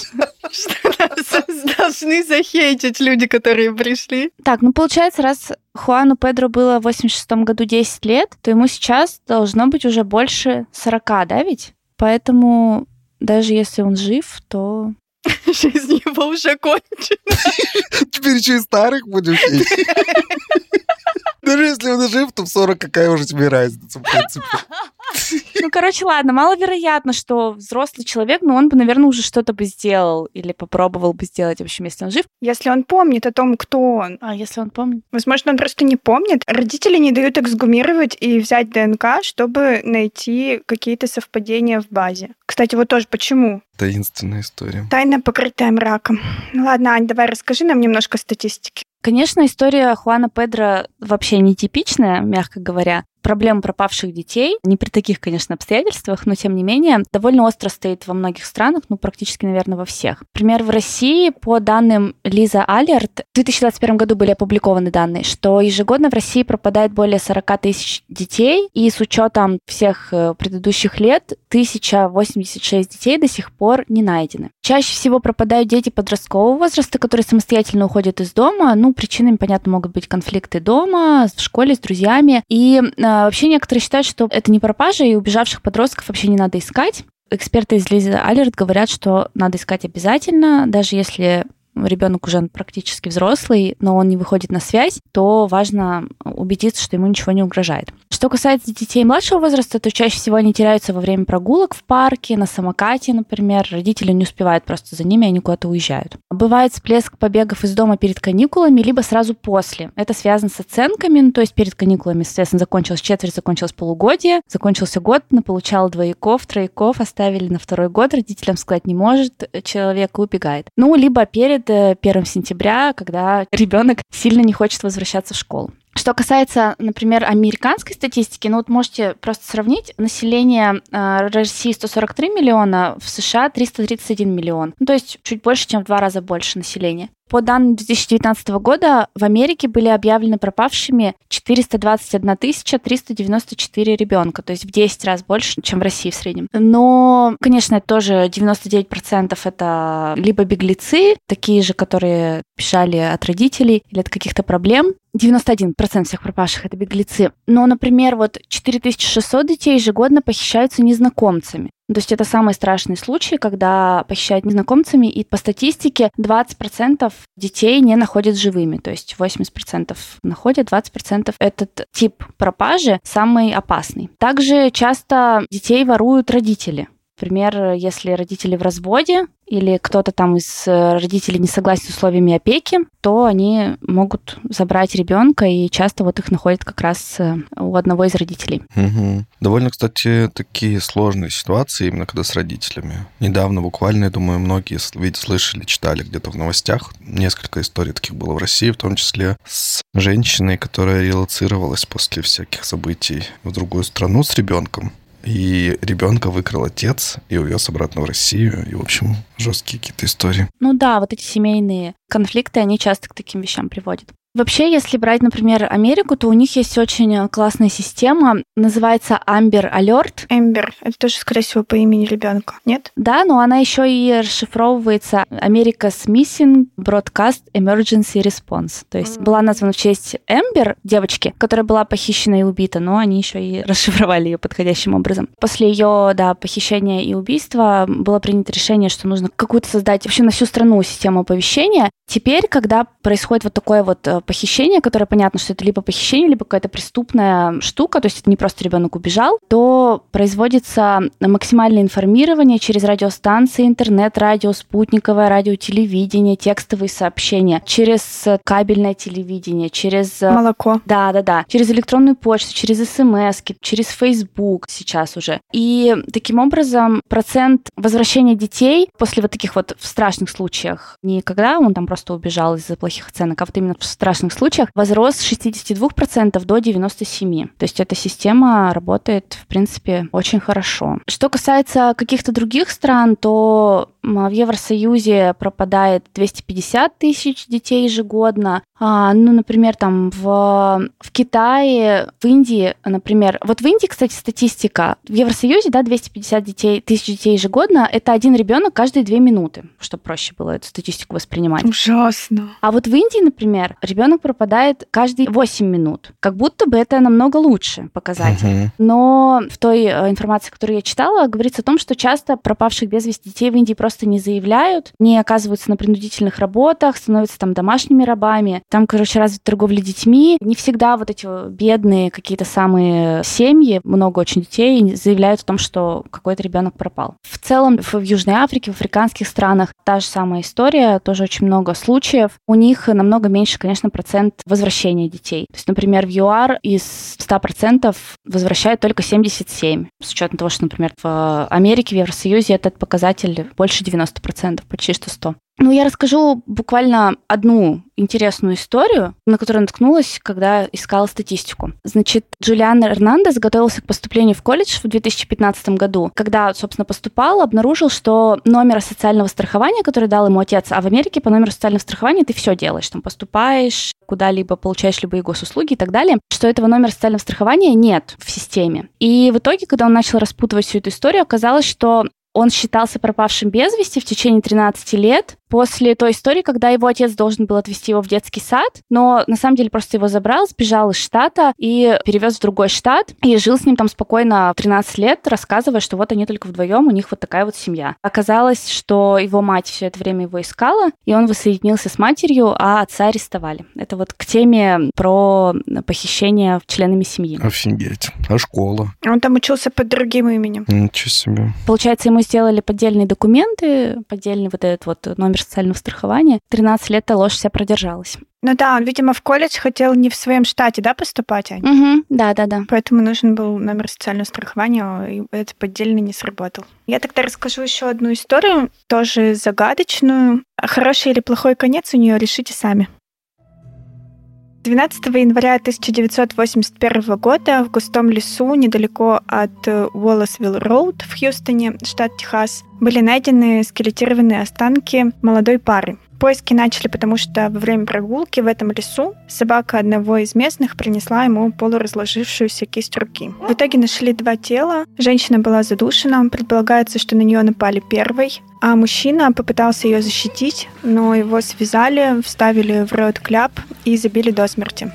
Что нас должны захейтить люди, которые пришли. Так, ну получается, раз Хуану Педро было в 86 году 10 лет, то ему сейчас должно быть уже больше 40, да ведь? Поэтому даже если он жив, то... Жизнь его уже кончена. Теперь еще и старых будем петь. Даже если он жив, то в 40 какая уже тебе разница, в принципе. Ну, короче, ладно, маловероятно, что взрослый человек, ну, он бы, наверное, уже что-то бы сделал или попробовал бы сделать, в общем, если он жив. Если он помнит о том, кто он. А если он помнит? Возможно, он просто не помнит. Родители не дают эксгумировать и взять ДНК, чтобы найти какие-то совпадения в базе. Кстати, вот тоже почему? Таинственная история. Тайна, покрытая мраком. Ну Ладно, Ань, давай расскажи нам немножко статистики. Конечно, история Хуана Педро вообще нетипичная, мягко говоря. Проблема пропавших детей, не при таких, конечно, обстоятельствах, но тем не менее, довольно остро стоит во многих странах, ну, практически, наверное, во всех. Например, в России, по данным Лиза Алерт, в 2021 году были опубликованы данные, что ежегодно в России пропадает более 40 тысяч детей, и с учетом всех э, предыдущих лет 1086 детей до сих пор не найдены. Чаще всего пропадают дети подросткового возраста, которые самостоятельно уходят из дома. Ну, причинами, понятно, могут быть конфликты дома, в школе, с друзьями. И э, вообще некоторые считают, что это не пропажа, и убежавших подростков вообще не надо искать. Эксперты из Лизы Алерт говорят, что надо искать обязательно, даже если ребенок уже практически взрослый, но он не выходит на связь, то важно убедиться, что ему ничего не угрожает. Что касается детей младшего возраста, то чаще всего они теряются во время прогулок в парке, на самокате, например. Родители не успевают просто за ними, они куда-то уезжают. Бывает всплеск побегов из дома перед каникулами, либо сразу после. Это связано с оценками, ну, то есть перед каникулами, соответственно, закончилась четверть, закончилось полугодие, закончился год, получал двояков, трояков, оставили на второй год, родителям сказать не может, человек убегает. Ну, либо перед 1 э, сентября, когда ребенок сильно не хочет возвращаться в школу. Что касается, например, американской статистики, ну вот можете просто сравнить. Население э, России 143 миллиона, в США 331 миллион. Ну, то есть чуть больше, чем в два раза больше населения. По данным 2019 года в Америке были объявлены пропавшими 421 394 ребенка, то есть в 10 раз больше, чем в России в среднем. Но, конечно, это тоже 99% это либо беглецы, такие же, которые бежали от родителей или от каких-то проблем, 91% всех пропавших это беглецы. Но, например, вот 4600 детей ежегодно похищаются незнакомцами. То есть это самый страшный случай, когда похищают незнакомцами, и по статистике 20% детей не находят живыми, то есть 80% находят, 20% этот тип пропажи самый опасный. Также часто детей воруют родители. Например, если родители в разводе или кто-то там из э, родителей не согласен с условиями опеки, то они могут забрать ребенка, и часто вот их находят как раз э, у одного из родителей. Угу. Довольно, кстати, такие сложные ситуации именно когда с родителями. Недавно буквально, я думаю, многие ведь слышали, читали где-то в новостях. Несколько историй таких было в России, в том числе с женщиной, которая релацировалась после всяких событий в другую страну с ребенком. И ребенка выкрал отец и увез обратно в Россию. И, в общем, жесткие какие-то истории. Ну да, вот эти семейные конфликты, они часто к таким вещам приводят. Вообще, если брать, например, Америку, то у них есть очень э, классная система, называется Amber Alert. Amber, это тоже, скорее всего, по имени ребенка, нет? Да, но она еще и расшифровывается America's Missing Broadcast Emergency Response. То есть mm-hmm. была названа в честь Эмбер, девочки, которая была похищена и убита, но они еще и расшифровали ее подходящим образом. После ее, да, похищения и убийства было принято решение, что нужно какую-то создать вообще на всю страну систему оповещения. Теперь, когда происходит вот такое вот э, похищение, которое понятно, что это либо похищение, либо какая-то преступная штука, то есть это не просто ребенок убежал, то производится максимальное информирование через радиостанции, интернет, радио, спутниковое радио, телевидение, текстовые сообщения, через кабельное телевидение, через... Э, Молоко. Да, да, да. Через электронную почту, через смс, через Facebook сейчас уже. И таким образом процент возвращения детей после вот таких вот страшных случаях, не когда он там просто убежал из-за плохих оценок, а вот именно в страшных страшных случаях возрос с 62% до 97%. То есть эта система работает, в принципе, очень хорошо. Что касается каких-то других стран, то в Евросоюзе пропадает 250 тысяч детей ежегодно. А, ну, например, там в, в Китае, в Индии, например. Вот в Индии, кстати, статистика. В Евросоюзе, да, 250 детей, тысяч детей ежегодно. Это один ребенок каждые две минуты, чтобы проще было эту статистику воспринимать. Ужасно. А вот в Индии, например, ребенок пропадает каждые 8 минут. Как будто бы это намного лучше показатель. Uh-huh. Но в той э, информации, которую я читала, говорится о том, что часто пропавших без вести детей в Индии просто просто не заявляют, не оказываются на принудительных работах, становятся там домашними рабами. Там, короче, развита торговля детьми. Не всегда вот эти бедные какие-то самые семьи, много очень детей, заявляют о том, что какой-то ребенок пропал. В целом в Южной Африке, в африканских странах та же самая история, тоже очень много случаев. У них намного меньше, конечно, процент возвращения детей. То есть, например, в ЮАР из 100% возвращают только 77, с учетом того, что, например, в Америке, в Евросоюзе этот показатель больше 90%, почти что 100%. Ну, я расскажу буквально одну интересную историю, на которую наткнулась, когда искала статистику. Значит, Джулиан Эрнандес готовился к поступлению в колледж в 2015 году. Когда, собственно, поступал, обнаружил, что номера социального страхования, который дал ему отец, а в Америке по номеру социального страхования ты все делаешь, там поступаешь куда-либо, получаешь любые госуслуги и так далее, что этого номера социального страхования нет в системе. И в итоге, когда он начал распутывать всю эту историю, оказалось, что он считался пропавшим без вести в течение 13 лет, после той истории, когда его отец должен был отвезти его в детский сад, но на самом деле просто его забрал, сбежал из штата и перевез в другой штат, и жил с ним там спокойно 13 лет, рассказывая, что вот они только вдвоем, у них вот такая вот семья. Оказалось, что его мать все это время его искала, и он воссоединился с матерью, а отца арестовали. Это вот к теме про похищение членами семьи. Офигеть. А школа? Он там учился под другим именем. Ничего себе. Получается, ему сделали поддельные документы, поддельный вот этот вот номер социального страхования. 13 лет эта ложь вся продержалась. Ну да, он, видимо, в колледж хотел не в своем штате, да, поступать, Ань? Угу, да, да, да. Поэтому нужен был номер социального страхования, и это поддельно не сработал. Я тогда расскажу еще одну историю, тоже загадочную. Хороший или плохой конец у нее решите сами. 12 января 1981 года в густом лесу недалеко от Уоллесвилл-Роуд в Хьюстоне, штат Техас, были найдены скелетированные останки молодой пары. Поиски начали, потому что во время прогулки в этом лесу собака одного из местных принесла ему полуразложившуюся кисть руки. В итоге нашли два тела. Женщина была задушена. Предполагается, что на нее напали первой. А мужчина попытался ее защитить, но его связали, вставили в рот кляп и забили до смерти.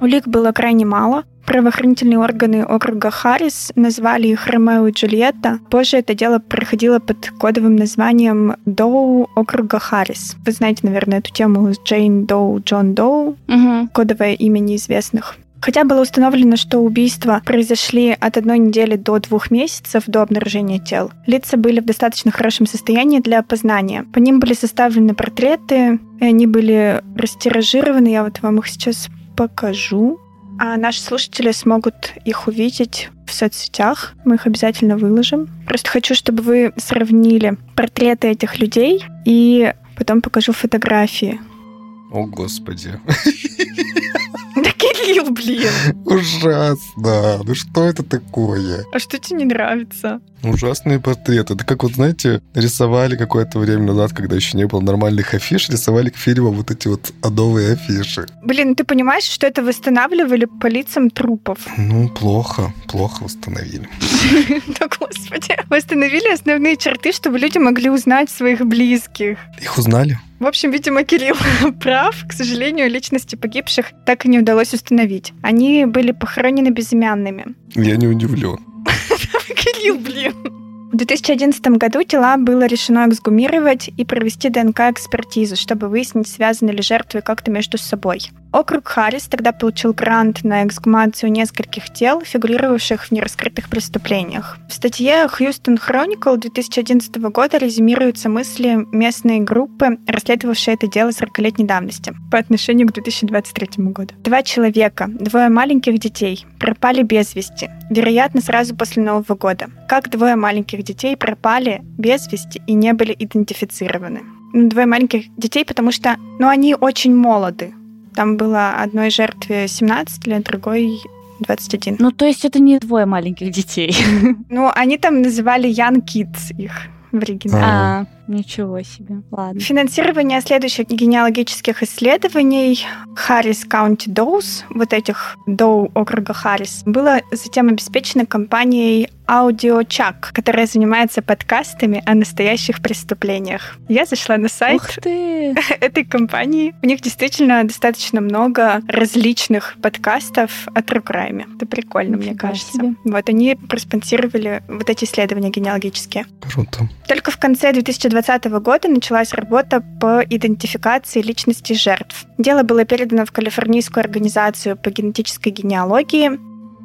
Улик было крайне мало. Правоохранительные органы округа Харрис назвали их Ромео и Джульетта. Позже это дело проходило под кодовым названием Доу округа Харрис. Вы знаете, наверное, эту тему с Джейн Доу, Джон Доу, угу. кодовое имя неизвестных. Хотя было установлено, что убийства произошли от одной недели до двух месяцев до обнаружения тел, лица были в достаточно хорошем состоянии для опознания. По ним были составлены портреты, и они были растиражированы. Я вот вам их сейчас покажу. А наши слушатели смогут их увидеть в соцсетях. Мы их обязательно выложим. Просто хочу, чтобы вы сравнили портреты этих людей и потом покажу фотографии. О, Господи. Да Кирилл, блин. Ужасно. Ну что это такое? А что тебе не нравится? Ужасные портреты. Это как вот, знаете, рисовали какое-то время назад, когда еще не было нормальных афиш, рисовали к фильму вот эти вот адовые афиши. Блин, ты понимаешь, что это восстанавливали по лицам трупов? Ну, плохо. Плохо восстановили. Да, господи. Восстановили основные черты, чтобы люди могли узнать своих близких. Их узнали? В общем, видимо, Кирилл прав. К сожалению, личности погибших так и не удалось установить. Они были похоронены безымянными. Я не удивлен. Кирилл, блин. В 2011 году тела было решено эксгумировать и провести ДНК-экспертизу, чтобы выяснить, связаны ли жертвы как-то между собой. Округ Харрис тогда получил грант на эксгумацию нескольких тел, фигурировавших в нераскрытых преступлениях. В статье Houston Chronicle 2011 года резюмируются мысли местной группы, расследовавшей это дело 40-летней давности по отношению к 2023 году. Два человека, двое маленьких детей, пропали без вести, вероятно, сразу после Нового года. Как двое маленьких детей пропали без вести и не были идентифицированы? Ну, двое маленьких детей, потому что ну, они очень молоды. Там было одной жертве 17 лет, другой 21. Ну, то есть это не двое маленьких детей. Ну, они там называли Young Kids их в оригинале. А, ничего себе. Ладно. Финансирование следующих генеалогических исследований Харрис Каунти Доус, вот этих Доу округа Харрис, было затем обеспечено компанией Аудиочак, которая занимается подкастами о настоящих преступлениях. Я зашла на сайт Ух ты. этой компании. У них действительно достаточно много различных подкастов о true crime. Это прикольно, Нифига мне кажется. Себе. Вот они проспонсировали вот эти исследования генеалогические. Круто. Только в конце 2020 года началась работа по идентификации личности жертв. Дело было передано в Калифорнийскую организацию по генетической генеалогии,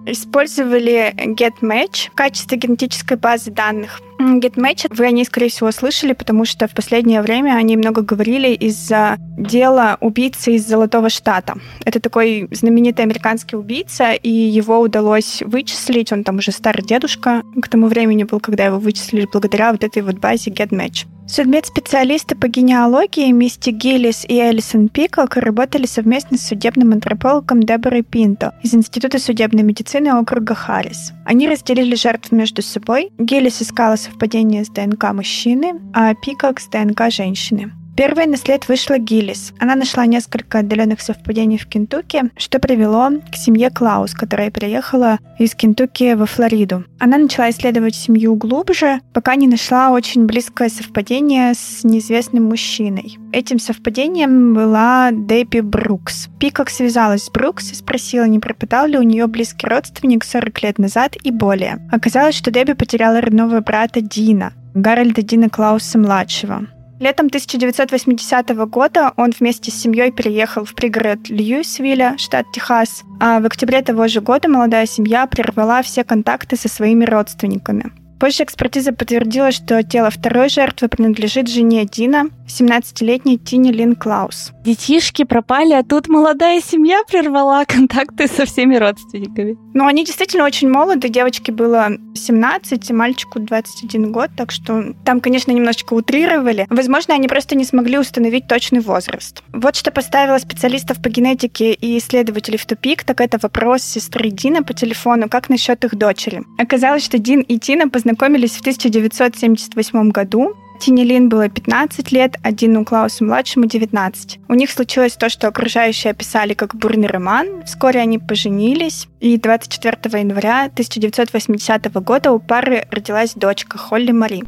использовали GetMatch в качестве генетической базы данных. GetMatch вы о ней, скорее всего, слышали, потому что в последнее время они много говорили из-за дела убийцы из Золотого Штата. Это такой знаменитый американский убийца, и его удалось вычислить. Он там уже старый дедушка к тому времени был, когда его вычислили благодаря вот этой вот базе GetMatch. Судмедспециалисты по генеалогии Мисти Гиллис и Элисон Пикок работали совместно с судебным антропологом Деборой Пинто из Института судебной медицины округа Харрис. Они разделили жертв между собой. Гиллис искала совпадение с ДНК мужчины, а Пикок с ДНК женщины. Первой на след вышла Гиллис. Она нашла несколько отдаленных совпадений в Кентукки, что привело к семье Клаус, которая приехала из Кентукки во Флориду. Она начала исследовать семью глубже, пока не нашла очень близкое совпадение с неизвестным мужчиной. Этим совпадением была Дебби Брукс. Пикок связалась с Брукс и спросила, не пропадал ли у нее близкий родственник 40 лет назад и более. Оказалось, что Дебби потеряла родного брата Дина, Гарольда Дина Клауса-младшего. Летом 1980 года он вместе с семьей переехал в пригород Льюисвилля, штат Техас, а в октябре того же года молодая семья прервала все контакты со своими родственниками. Позже экспертиза подтвердила, что тело второй жертвы принадлежит жене Дина, 17-летней Тине Лин Клаус. Детишки пропали, а тут молодая семья прервала контакты со всеми родственниками. Ну, они действительно очень молоды. Девочке было 17, мальчику 21 год, так что там, конечно, немножечко утрировали. Возможно, они просто не смогли установить точный возраст. Вот что поставило специалистов по генетике и исследователей в тупик, так это вопрос сестры Дина по телефону, как насчет их дочери. Оказалось, что Дин и Тина познакомились в 1978 году, Тине Лин было 15 лет, а Дину Клаусу-младшему 19. У них случилось то, что окружающие описали как бурный роман. Вскоре они поженились, и 24 января 1980 года у пары родилась дочка Холли Мари.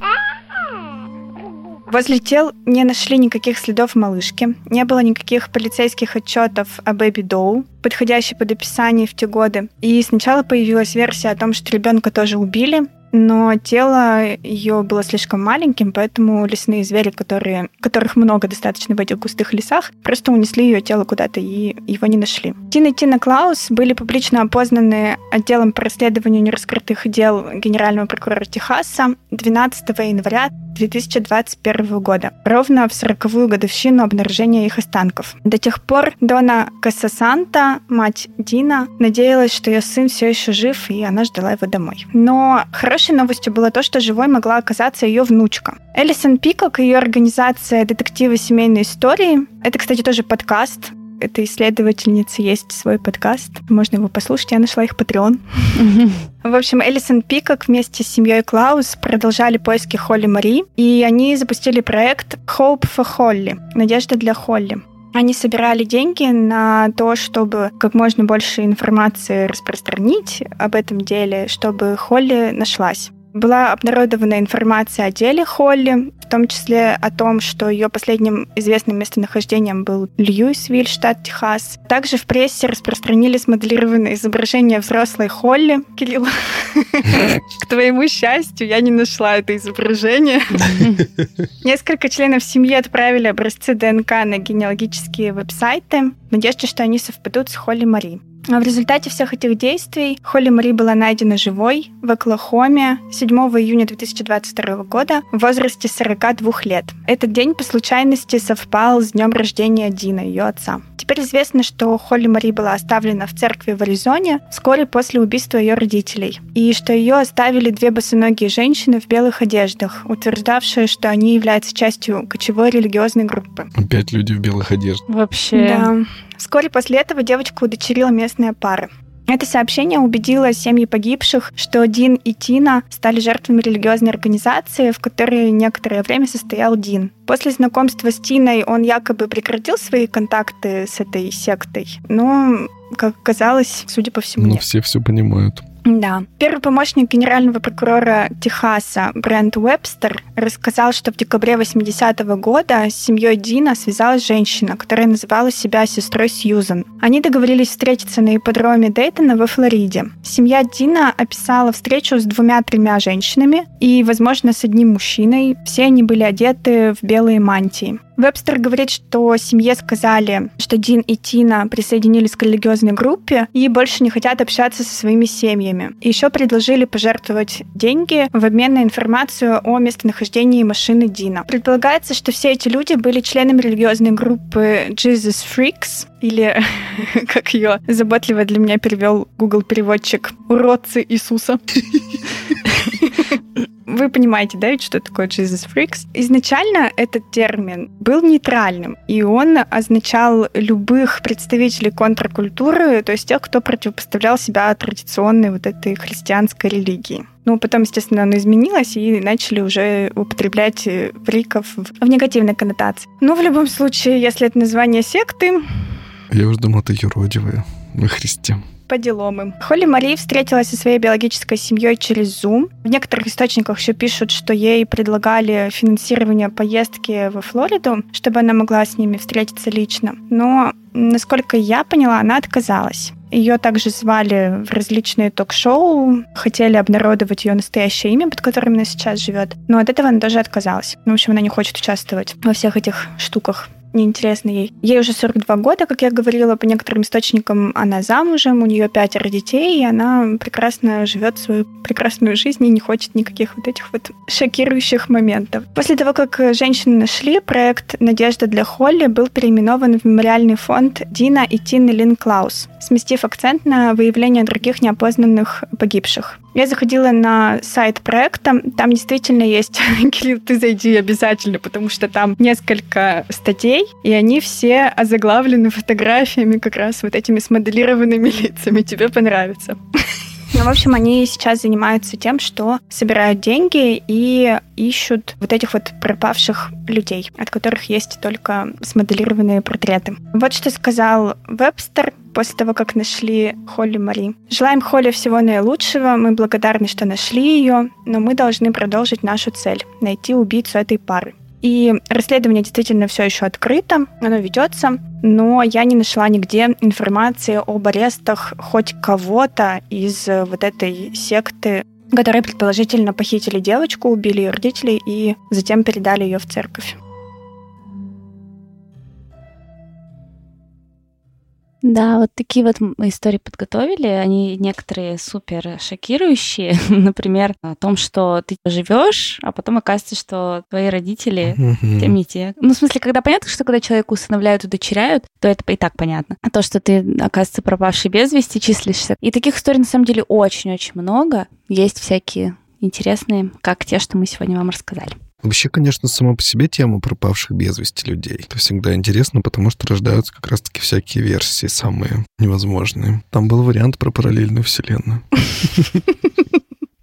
Возле тел не нашли никаких следов малышки, не было никаких полицейских отчетов о Бэби Доу, подходящей под описание в те годы. И сначала появилась версия о том, что ребенка тоже убили, но тело ее было слишком маленьким, поэтому лесные звери, которые, которых много достаточно в этих густых лесах, просто унесли ее тело куда-то и его не нашли. Тина и Тина Клаус были публично опознаны отделом по расследованию нераскрытых дел генерального прокурора Техаса 12 января 2021 года, ровно в 40-ю годовщину обнаружения их останков. До тех пор Дона Кассасанта, мать Дина, надеялась, что ее сын все еще жив, и она ждала его домой. Но хорошей новостью было то, что живой могла оказаться ее внучка. Элисон Пикок и ее организация «Детективы семейной истории» — это, кстати, тоже подкаст, этой исследовательницы есть свой подкаст. Можно его послушать. Я нашла их Patreon. В общем, Элисон Пикок вместе с семьей Клаус продолжали поиски Холли Мари, и они запустили проект Hope for Holly — Надежда для Холли. Они собирали деньги на то, чтобы как можно больше информации распространить об этом деле, чтобы Холли нашлась. Была обнародована информация о деле Холли, в том числе о том, что ее последним известным местонахождением был Льюисвиль, штат Техас. Также в прессе распространили смоделированное изображение взрослой Холли. Кирилл, к твоему счастью, я не нашла это изображение. Несколько членов семьи отправили образцы ДНК на генеалогические веб-сайты в надежде, что они совпадут с Холли Мари. А в результате всех этих действий Холли Мари была найдена живой в Оклахоме 7 июня 2022 года в возрасте 42 лет. Этот день по случайности совпал с днем рождения Дина, ее отца. Теперь известно, что Холли Мари была оставлена в церкви в Аризоне вскоре после убийства ее родителей, и что ее оставили две босоногие женщины в белых одеждах, утверждавшие, что они являются частью кочевой религиозной группы. Опять люди в белых одеждах. Вообще. Да. Вскоре после этого девочку удочерила местная пара. Это сообщение убедило семьи погибших, что Дин и Тина стали жертвами религиозной организации, в которой некоторое время состоял Дин. После знакомства с Тиной он якобы прекратил свои контакты с этой сектой, но, как оказалось, судя по всему, Ну, все все понимают. Да. Первый помощник генерального прокурора Техаса Брент Уэбстер рассказал, что в декабре 80-го года с семьей Дина связалась женщина, которая называла себя сестрой Сьюзан. Они договорились встретиться на ипподроме Дейтона во Флориде. Семья Дина описала встречу с двумя-тремя женщинами и, возможно, с одним мужчиной. Все они были одеты в белые мантии. Вебстер говорит, что семье сказали, что Дин и Тина присоединились к религиозной группе и больше не хотят общаться со своими семьями. Еще предложили пожертвовать деньги в обмен на информацию о местонахождении машины Дина. Предполагается, что все эти люди были членами религиозной группы Jesus Freaks, или, как ее заботливо для меня перевел Google переводчик, уродцы Иисуса. Вы понимаете, да, ведь что такое Jesus Freaks? Изначально этот термин был нейтральным, и он означал любых представителей контркультуры, то есть тех, кто противопоставлял себя традиционной вот этой христианской религии. Ну, потом, естественно, оно изменилось, и начали уже употреблять фриков в негативной коннотации. Но в любом случае, если это название секты... Я уже думал, это юродивые во Христе по делам им. Холли Мари встретилась со своей биологической семьей через Zoom. В некоторых источниках еще пишут, что ей предлагали финансирование поездки во Флориду, чтобы она могла с ними встретиться лично. Но, насколько я поняла, она отказалась. Ее также звали в различные ток-шоу, хотели обнародовать ее настоящее имя, под которым она сейчас живет. Но от этого она тоже отказалась. Ну, в общем, она не хочет участвовать во всех этих штуках неинтересно ей. Ей уже 42 года, как я говорила, по некоторым источникам она замужем, у нее пятеро детей, и она прекрасно живет свою прекрасную жизнь и не хочет никаких вот этих вот шокирующих моментов. После того, как женщины нашли, проект «Надежда для Холли» был переименован в мемориальный фонд Дина и Тины Лин Клаус, сместив акцент на выявление других неопознанных погибших. Я заходила на сайт проекта, там действительно есть, Кирилл, ты зайди обязательно, потому что там несколько статей, и они все озаглавлены фотографиями как раз вот этими смоделированными лицами. Тебе понравится. Ну, в общем, они сейчас занимаются тем, что собирают деньги и ищут вот этих вот пропавших людей, от которых есть только смоделированные портреты. Вот что сказал Вебстер после того, как нашли Холли Мари. Желаем Холли всего наилучшего, мы благодарны, что нашли ее, но мы должны продолжить нашу цель — найти убийцу этой пары. И расследование действительно все еще открыто, оно ведется, но я не нашла нигде информации об арестах хоть кого-то из э, вот этой секты, которые предположительно похитили девочку, убили ее родителей и затем передали ее в церковь. Да, вот такие вот мы истории подготовили. Они некоторые супер шокирующие. Например, о том, что ты живешь, а потом оказывается, что твои родители тем не те. Ну, в смысле, когда понятно, что когда человека усыновляют, удочеряют, то это и так понятно. А то, что ты, оказывается, пропавший без вести, числишься. И таких историй, на самом деле, очень-очень много. Есть всякие интересные, как те, что мы сегодня вам рассказали. Вообще, конечно, сама по себе тема пропавших без вести людей. Это всегда интересно, потому что рождаются как раз-таки всякие версии, самые невозможные. Там был вариант про параллельную вселенную.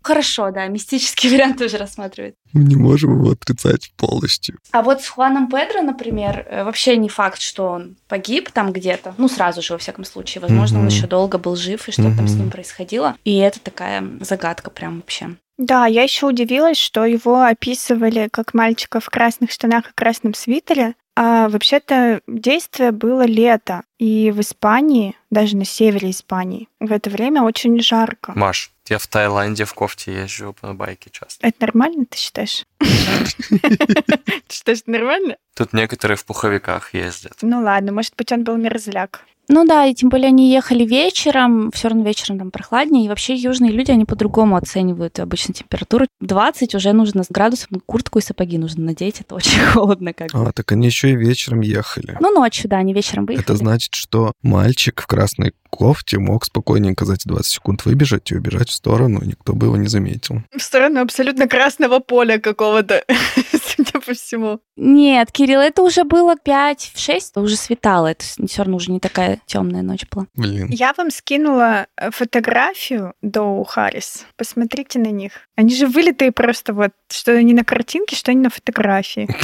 Хорошо, да, мистический вариант тоже рассматривает. Мы не можем его отрицать полностью. А вот с Хуаном Педро, например, э, вообще не факт, что он погиб там где-то. Ну, сразу же, во всяком случае. Возможно, mm-hmm. он еще долго был жив, и что mm-hmm. там с ним происходило. И это такая загадка прям вообще. Да, я еще удивилась, что его описывали как мальчика в красных штанах и красном свитере, а вообще-то действие было лето, и в Испании, даже на севере Испании, в это время очень жарко. Маш, я в Таиланде в кофте езжу на байке часто. Это нормально, ты считаешь? Ты считаешь, нормально? Тут некоторые в пуховиках ездят. Ну ладно, может быть, он был мерзляк. Ну да, и тем более они ехали вечером, все равно вечером там прохладнее, и вообще южные люди, они по-другому оценивают обычно температуру. 20 уже нужно с градусов, куртку и сапоги нужно надеть, это очень холодно как А, так они еще и вечером ехали. Ну ночью, да, они вечером выехали. Это значит, что мальчик в красной кофте мог спокойненько за эти 20 секунд выбежать и убежать в сторону, и никто бы его не заметил. В сторону абсолютно красного поля какого-то, судя по всему. Нет, Кирилл, это уже было 5-6, уже светало, это все равно уже не такая темная ночь была. Блин. Я вам скинула э, фотографию Доу Харрис. Посмотрите на них. Они же вылитые просто вот, что они на картинке, что они на фотографии.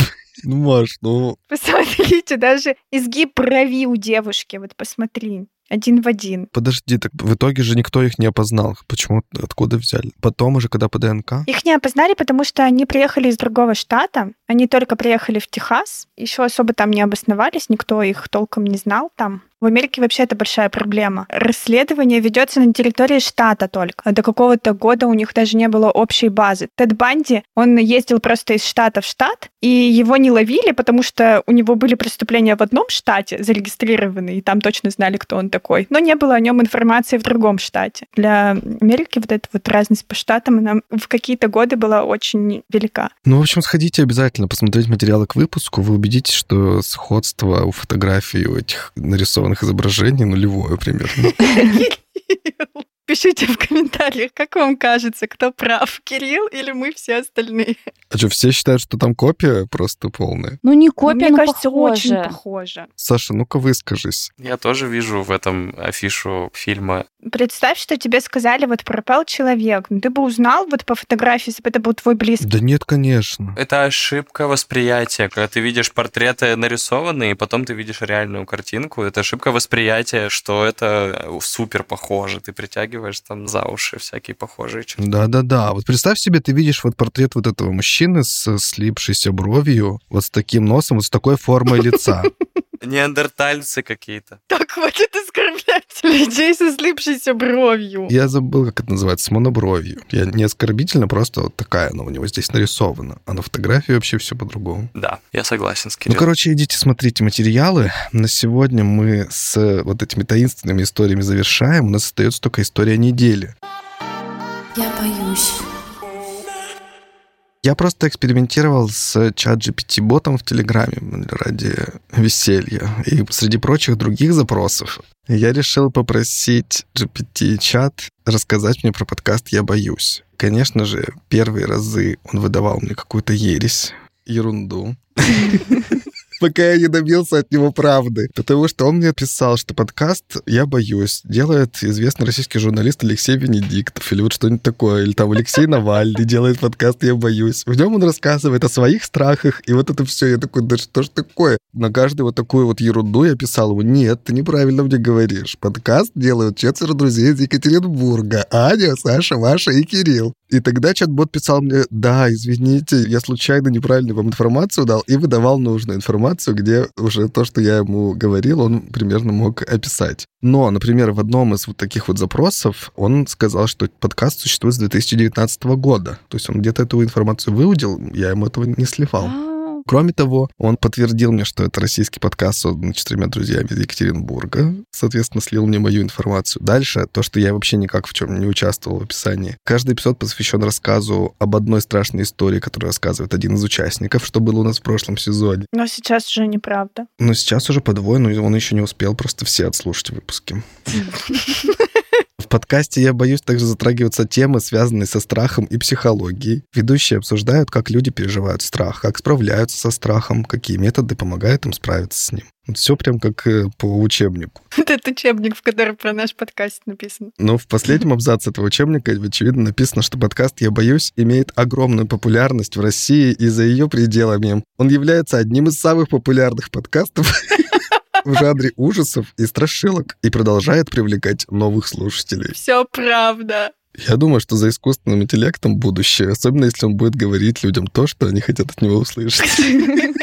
Ну, Маш, ну... Посмотрите, даже изгиб брови у девушки, вот посмотри. Один в один. Подожди, так в итоге же никто их не опознал. Почему? Откуда взяли? Потом уже, когда по ДНК? Их не опознали, потому что они приехали из другого штата. Они только приехали в Техас. Еще особо там не обосновались, никто их толком не знал там. В Америке вообще это большая проблема. Расследование ведется на территории штата только. До какого-то года у них даже не было общей базы. Тед Банди, он ездил просто из штата в штат, и его не ловили, потому что у него были преступления в одном штате зарегистрированы, и там точно знали, кто он такой. Но не было о нем информации в другом штате. Для Америки вот эта вот разность по штатам, она в какие-то годы была очень велика. Ну, в общем, сходите обязательно посмотреть материалы к выпуску. Вы убедитесь, что сходство у фотографий у этих нарисованных изображений нулевое примерно. Пишите в комментариях, как вам кажется, кто прав, Кирилл или мы все остальные. А что, все считают, что там копия просто полная? Ну, не копия, Мне но кажется, похоже. очень похоже. Саша, ну-ка выскажись. Я тоже вижу в этом афишу фильма. Представь, что тебе сказали, вот пропал человек. Ну, ты бы узнал вот по фотографии, если бы это был твой близкий. Да нет, конечно. Это ошибка восприятия, когда ты видишь портреты нарисованные, и потом ты видишь реальную картинку. Это ошибка восприятия, что это супер похоже. Ты притягиваешь там за уши всякие похожие черты. Да-да-да. Вот представь себе, ты видишь вот портрет вот этого мужчины с слипшейся бровью, вот с таким носом, вот с такой формой лица. Неандертальцы какие-то. Так хватит оскорблять людей со слипшейся бровью. Я забыл, как это называется, с монобровью. Я не оскорбительно, просто вот такая она у него здесь нарисована. А на фотографии вообще все по-другому. Да, я согласен с Ну, Кириллом. короче, идите смотрите материалы. На сегодня мы с вот этими таинственными историями завершаем. У нас остается только история недели. Я боюсь. Я просто экспериментировал с чат GPT-ботом в Телеграме ради веселья. И среди прочих других запросов я решил попросить GPT-чат рассказать мне про подкаст «Я боюсь». Конечно же, первые разы он выдавал мне какую-то ересь, ерунду. Пока я не добился от него правды. Потому что он мне писал, что подкаст «Я боюсь» делает известный российский журналист Алексей Венедиктов или вот что-нибудь такое. Или там Алексей Навальный делает подкаст «Я боюсь». В нем он рассказывает о своих страхах, и вот это все. Я такой, да что ж такое? На каждую вот такую вот ерунду я писал ему, нет, ты неправильно мне говоришь. Подкаст делают четверо друзей из Екатеринбурга. Аня, Саша, Маша и Кирилл. И тогда чат-бот писал мне, да, извините, я случайно неправильно вам информацию дал и выдавал нужную информацию, где уже то, что я ему говорил, он примерно мог описать. Но, например, в одном из вот таких вот запросов он сказал, что подкаст существует с 2019 года. То есть он где-то эту информацию выудил, я ему этого не сливал. А, Кроме того, он подтвердил мне, что это российский подкаст, созданный четырьмя друзьями из Екатеринбурга. Соответственно, слил мне мою информацию. Дальше, то, что я вообще никак в чем не участвовал в описании. Каждый эпизод посвящен рассказу об одной страшной истории, которую рассказывает один из участников, что было у нас в прошлом сезоне. Но сейчас уже неправда. Но сейчас уже по двое, но он еще не успел просто все отслушать выпуски. В подкасте «Я боюсь» также затрагиваются темы, связанные со страхом и психологией. Ведущие обсуждают, как люди переживают страх, как справляются со страхом, какие методы помогают им справиться с ним. Все прям как э, по учебнику. Этот учебник, в котором про наш подкаст написано. Но в последнем абзаце этого учебника, очевидно, написано, что подкаст «Я боюсь» имеет огромную популярность в России и за ее пределами. Он является одним из самых популярных подкастов в жанре ужасов и страшилок и продолжает привлекать новых слушателей. Все правда. Я думаю, что за искусственным интеллектом будущее, особенно если он будет говорить людям то, что они хотят от него услышать.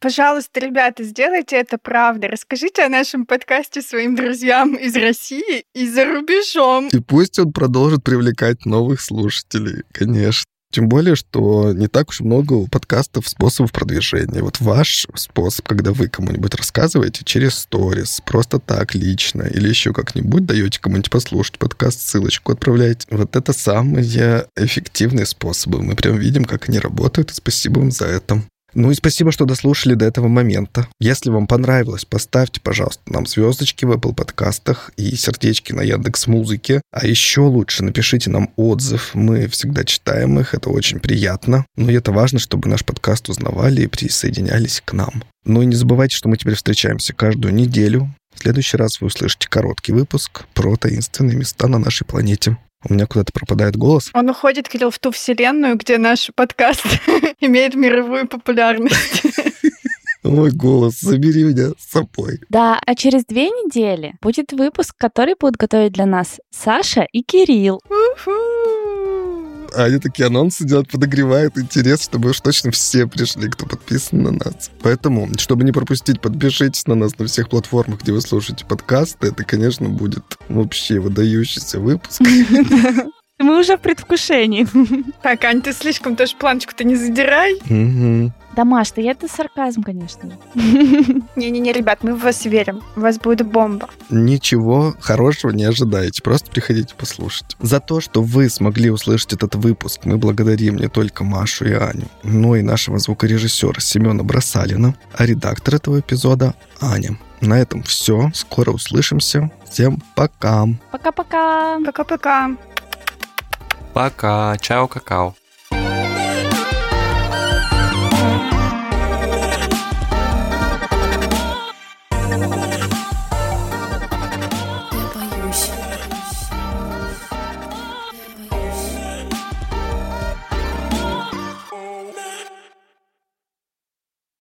Пожалуйста, ребята, сделайте это правда. Расскажите о нашем подкасте своим друзьям из России и за рубежом. И пусть он продолжит привлекать новых слушателей, конечно. Тем более, что не так уж много у подкастов способов продвижения. Вот ваш способ, когда вы кому-нибудь рассказываете через сторис, просто так, лично, или еще как-нибудь даете кому-нибудь послушать подкаст, ссылочку отправляете. Вот это самые эффективные способы. Мы прям видим, как они работают, спасибо вам за это. Ну и спасибо, что дослушали до этого момента. Если вам понравилось, поставьте, пожалуйста, нам звездочки в Apple подкастах и сердечки на Яндекс Музыке. А еще лучше напишите нам отзыв. Мы всегда читаем их, это очень приятно. Но и это важно, чтобы наш подкаст узнавали и присоединялись к нам. Ну и не забывайте, что мы теперь встречаемся каждую неделю. В следующий раз вы услышите короткий выпуск про таинственные места на нашей планете. У меня куда-то пропадает голос. Он уходит, Кирилл, в ту вселенную, где наш подкаст имеет мировую популярность. Мой голос, забери меня с собой. Да, а через две недели будет выпуск, который будут готовить для нас Саша и Кирилл. А они такие анонсы делают, подогревают интерес, чтобы уж точно все пришли, кто подписан на нас. Поэтому, чтобы не пропустить, подпишитесь на нас на всех платформах, где вы слушаете подкасты. Это, конечно, будет вообще выдающийся выпуск. Мы уже в предвкушении. Так, Ань, ты слишком тоже планочку-то не задирай. Да, Маш, да это сарказм, конечно. Не-не-не, ребят, мы в вас верим. У вас будет бомба. Ничего хорошего не ожидайте, просто приходите послушать. За то, что вы смогли услышать этот выпуск, мы благодарим не только Машу и Аню, но и нашего звукорежиссера Семена Бросалина, а редактор этого эпизода Аня. На этом все. Скоро услышимся. Всем пока. Пока-пока. Пока-пока. Пока. Чао, какао.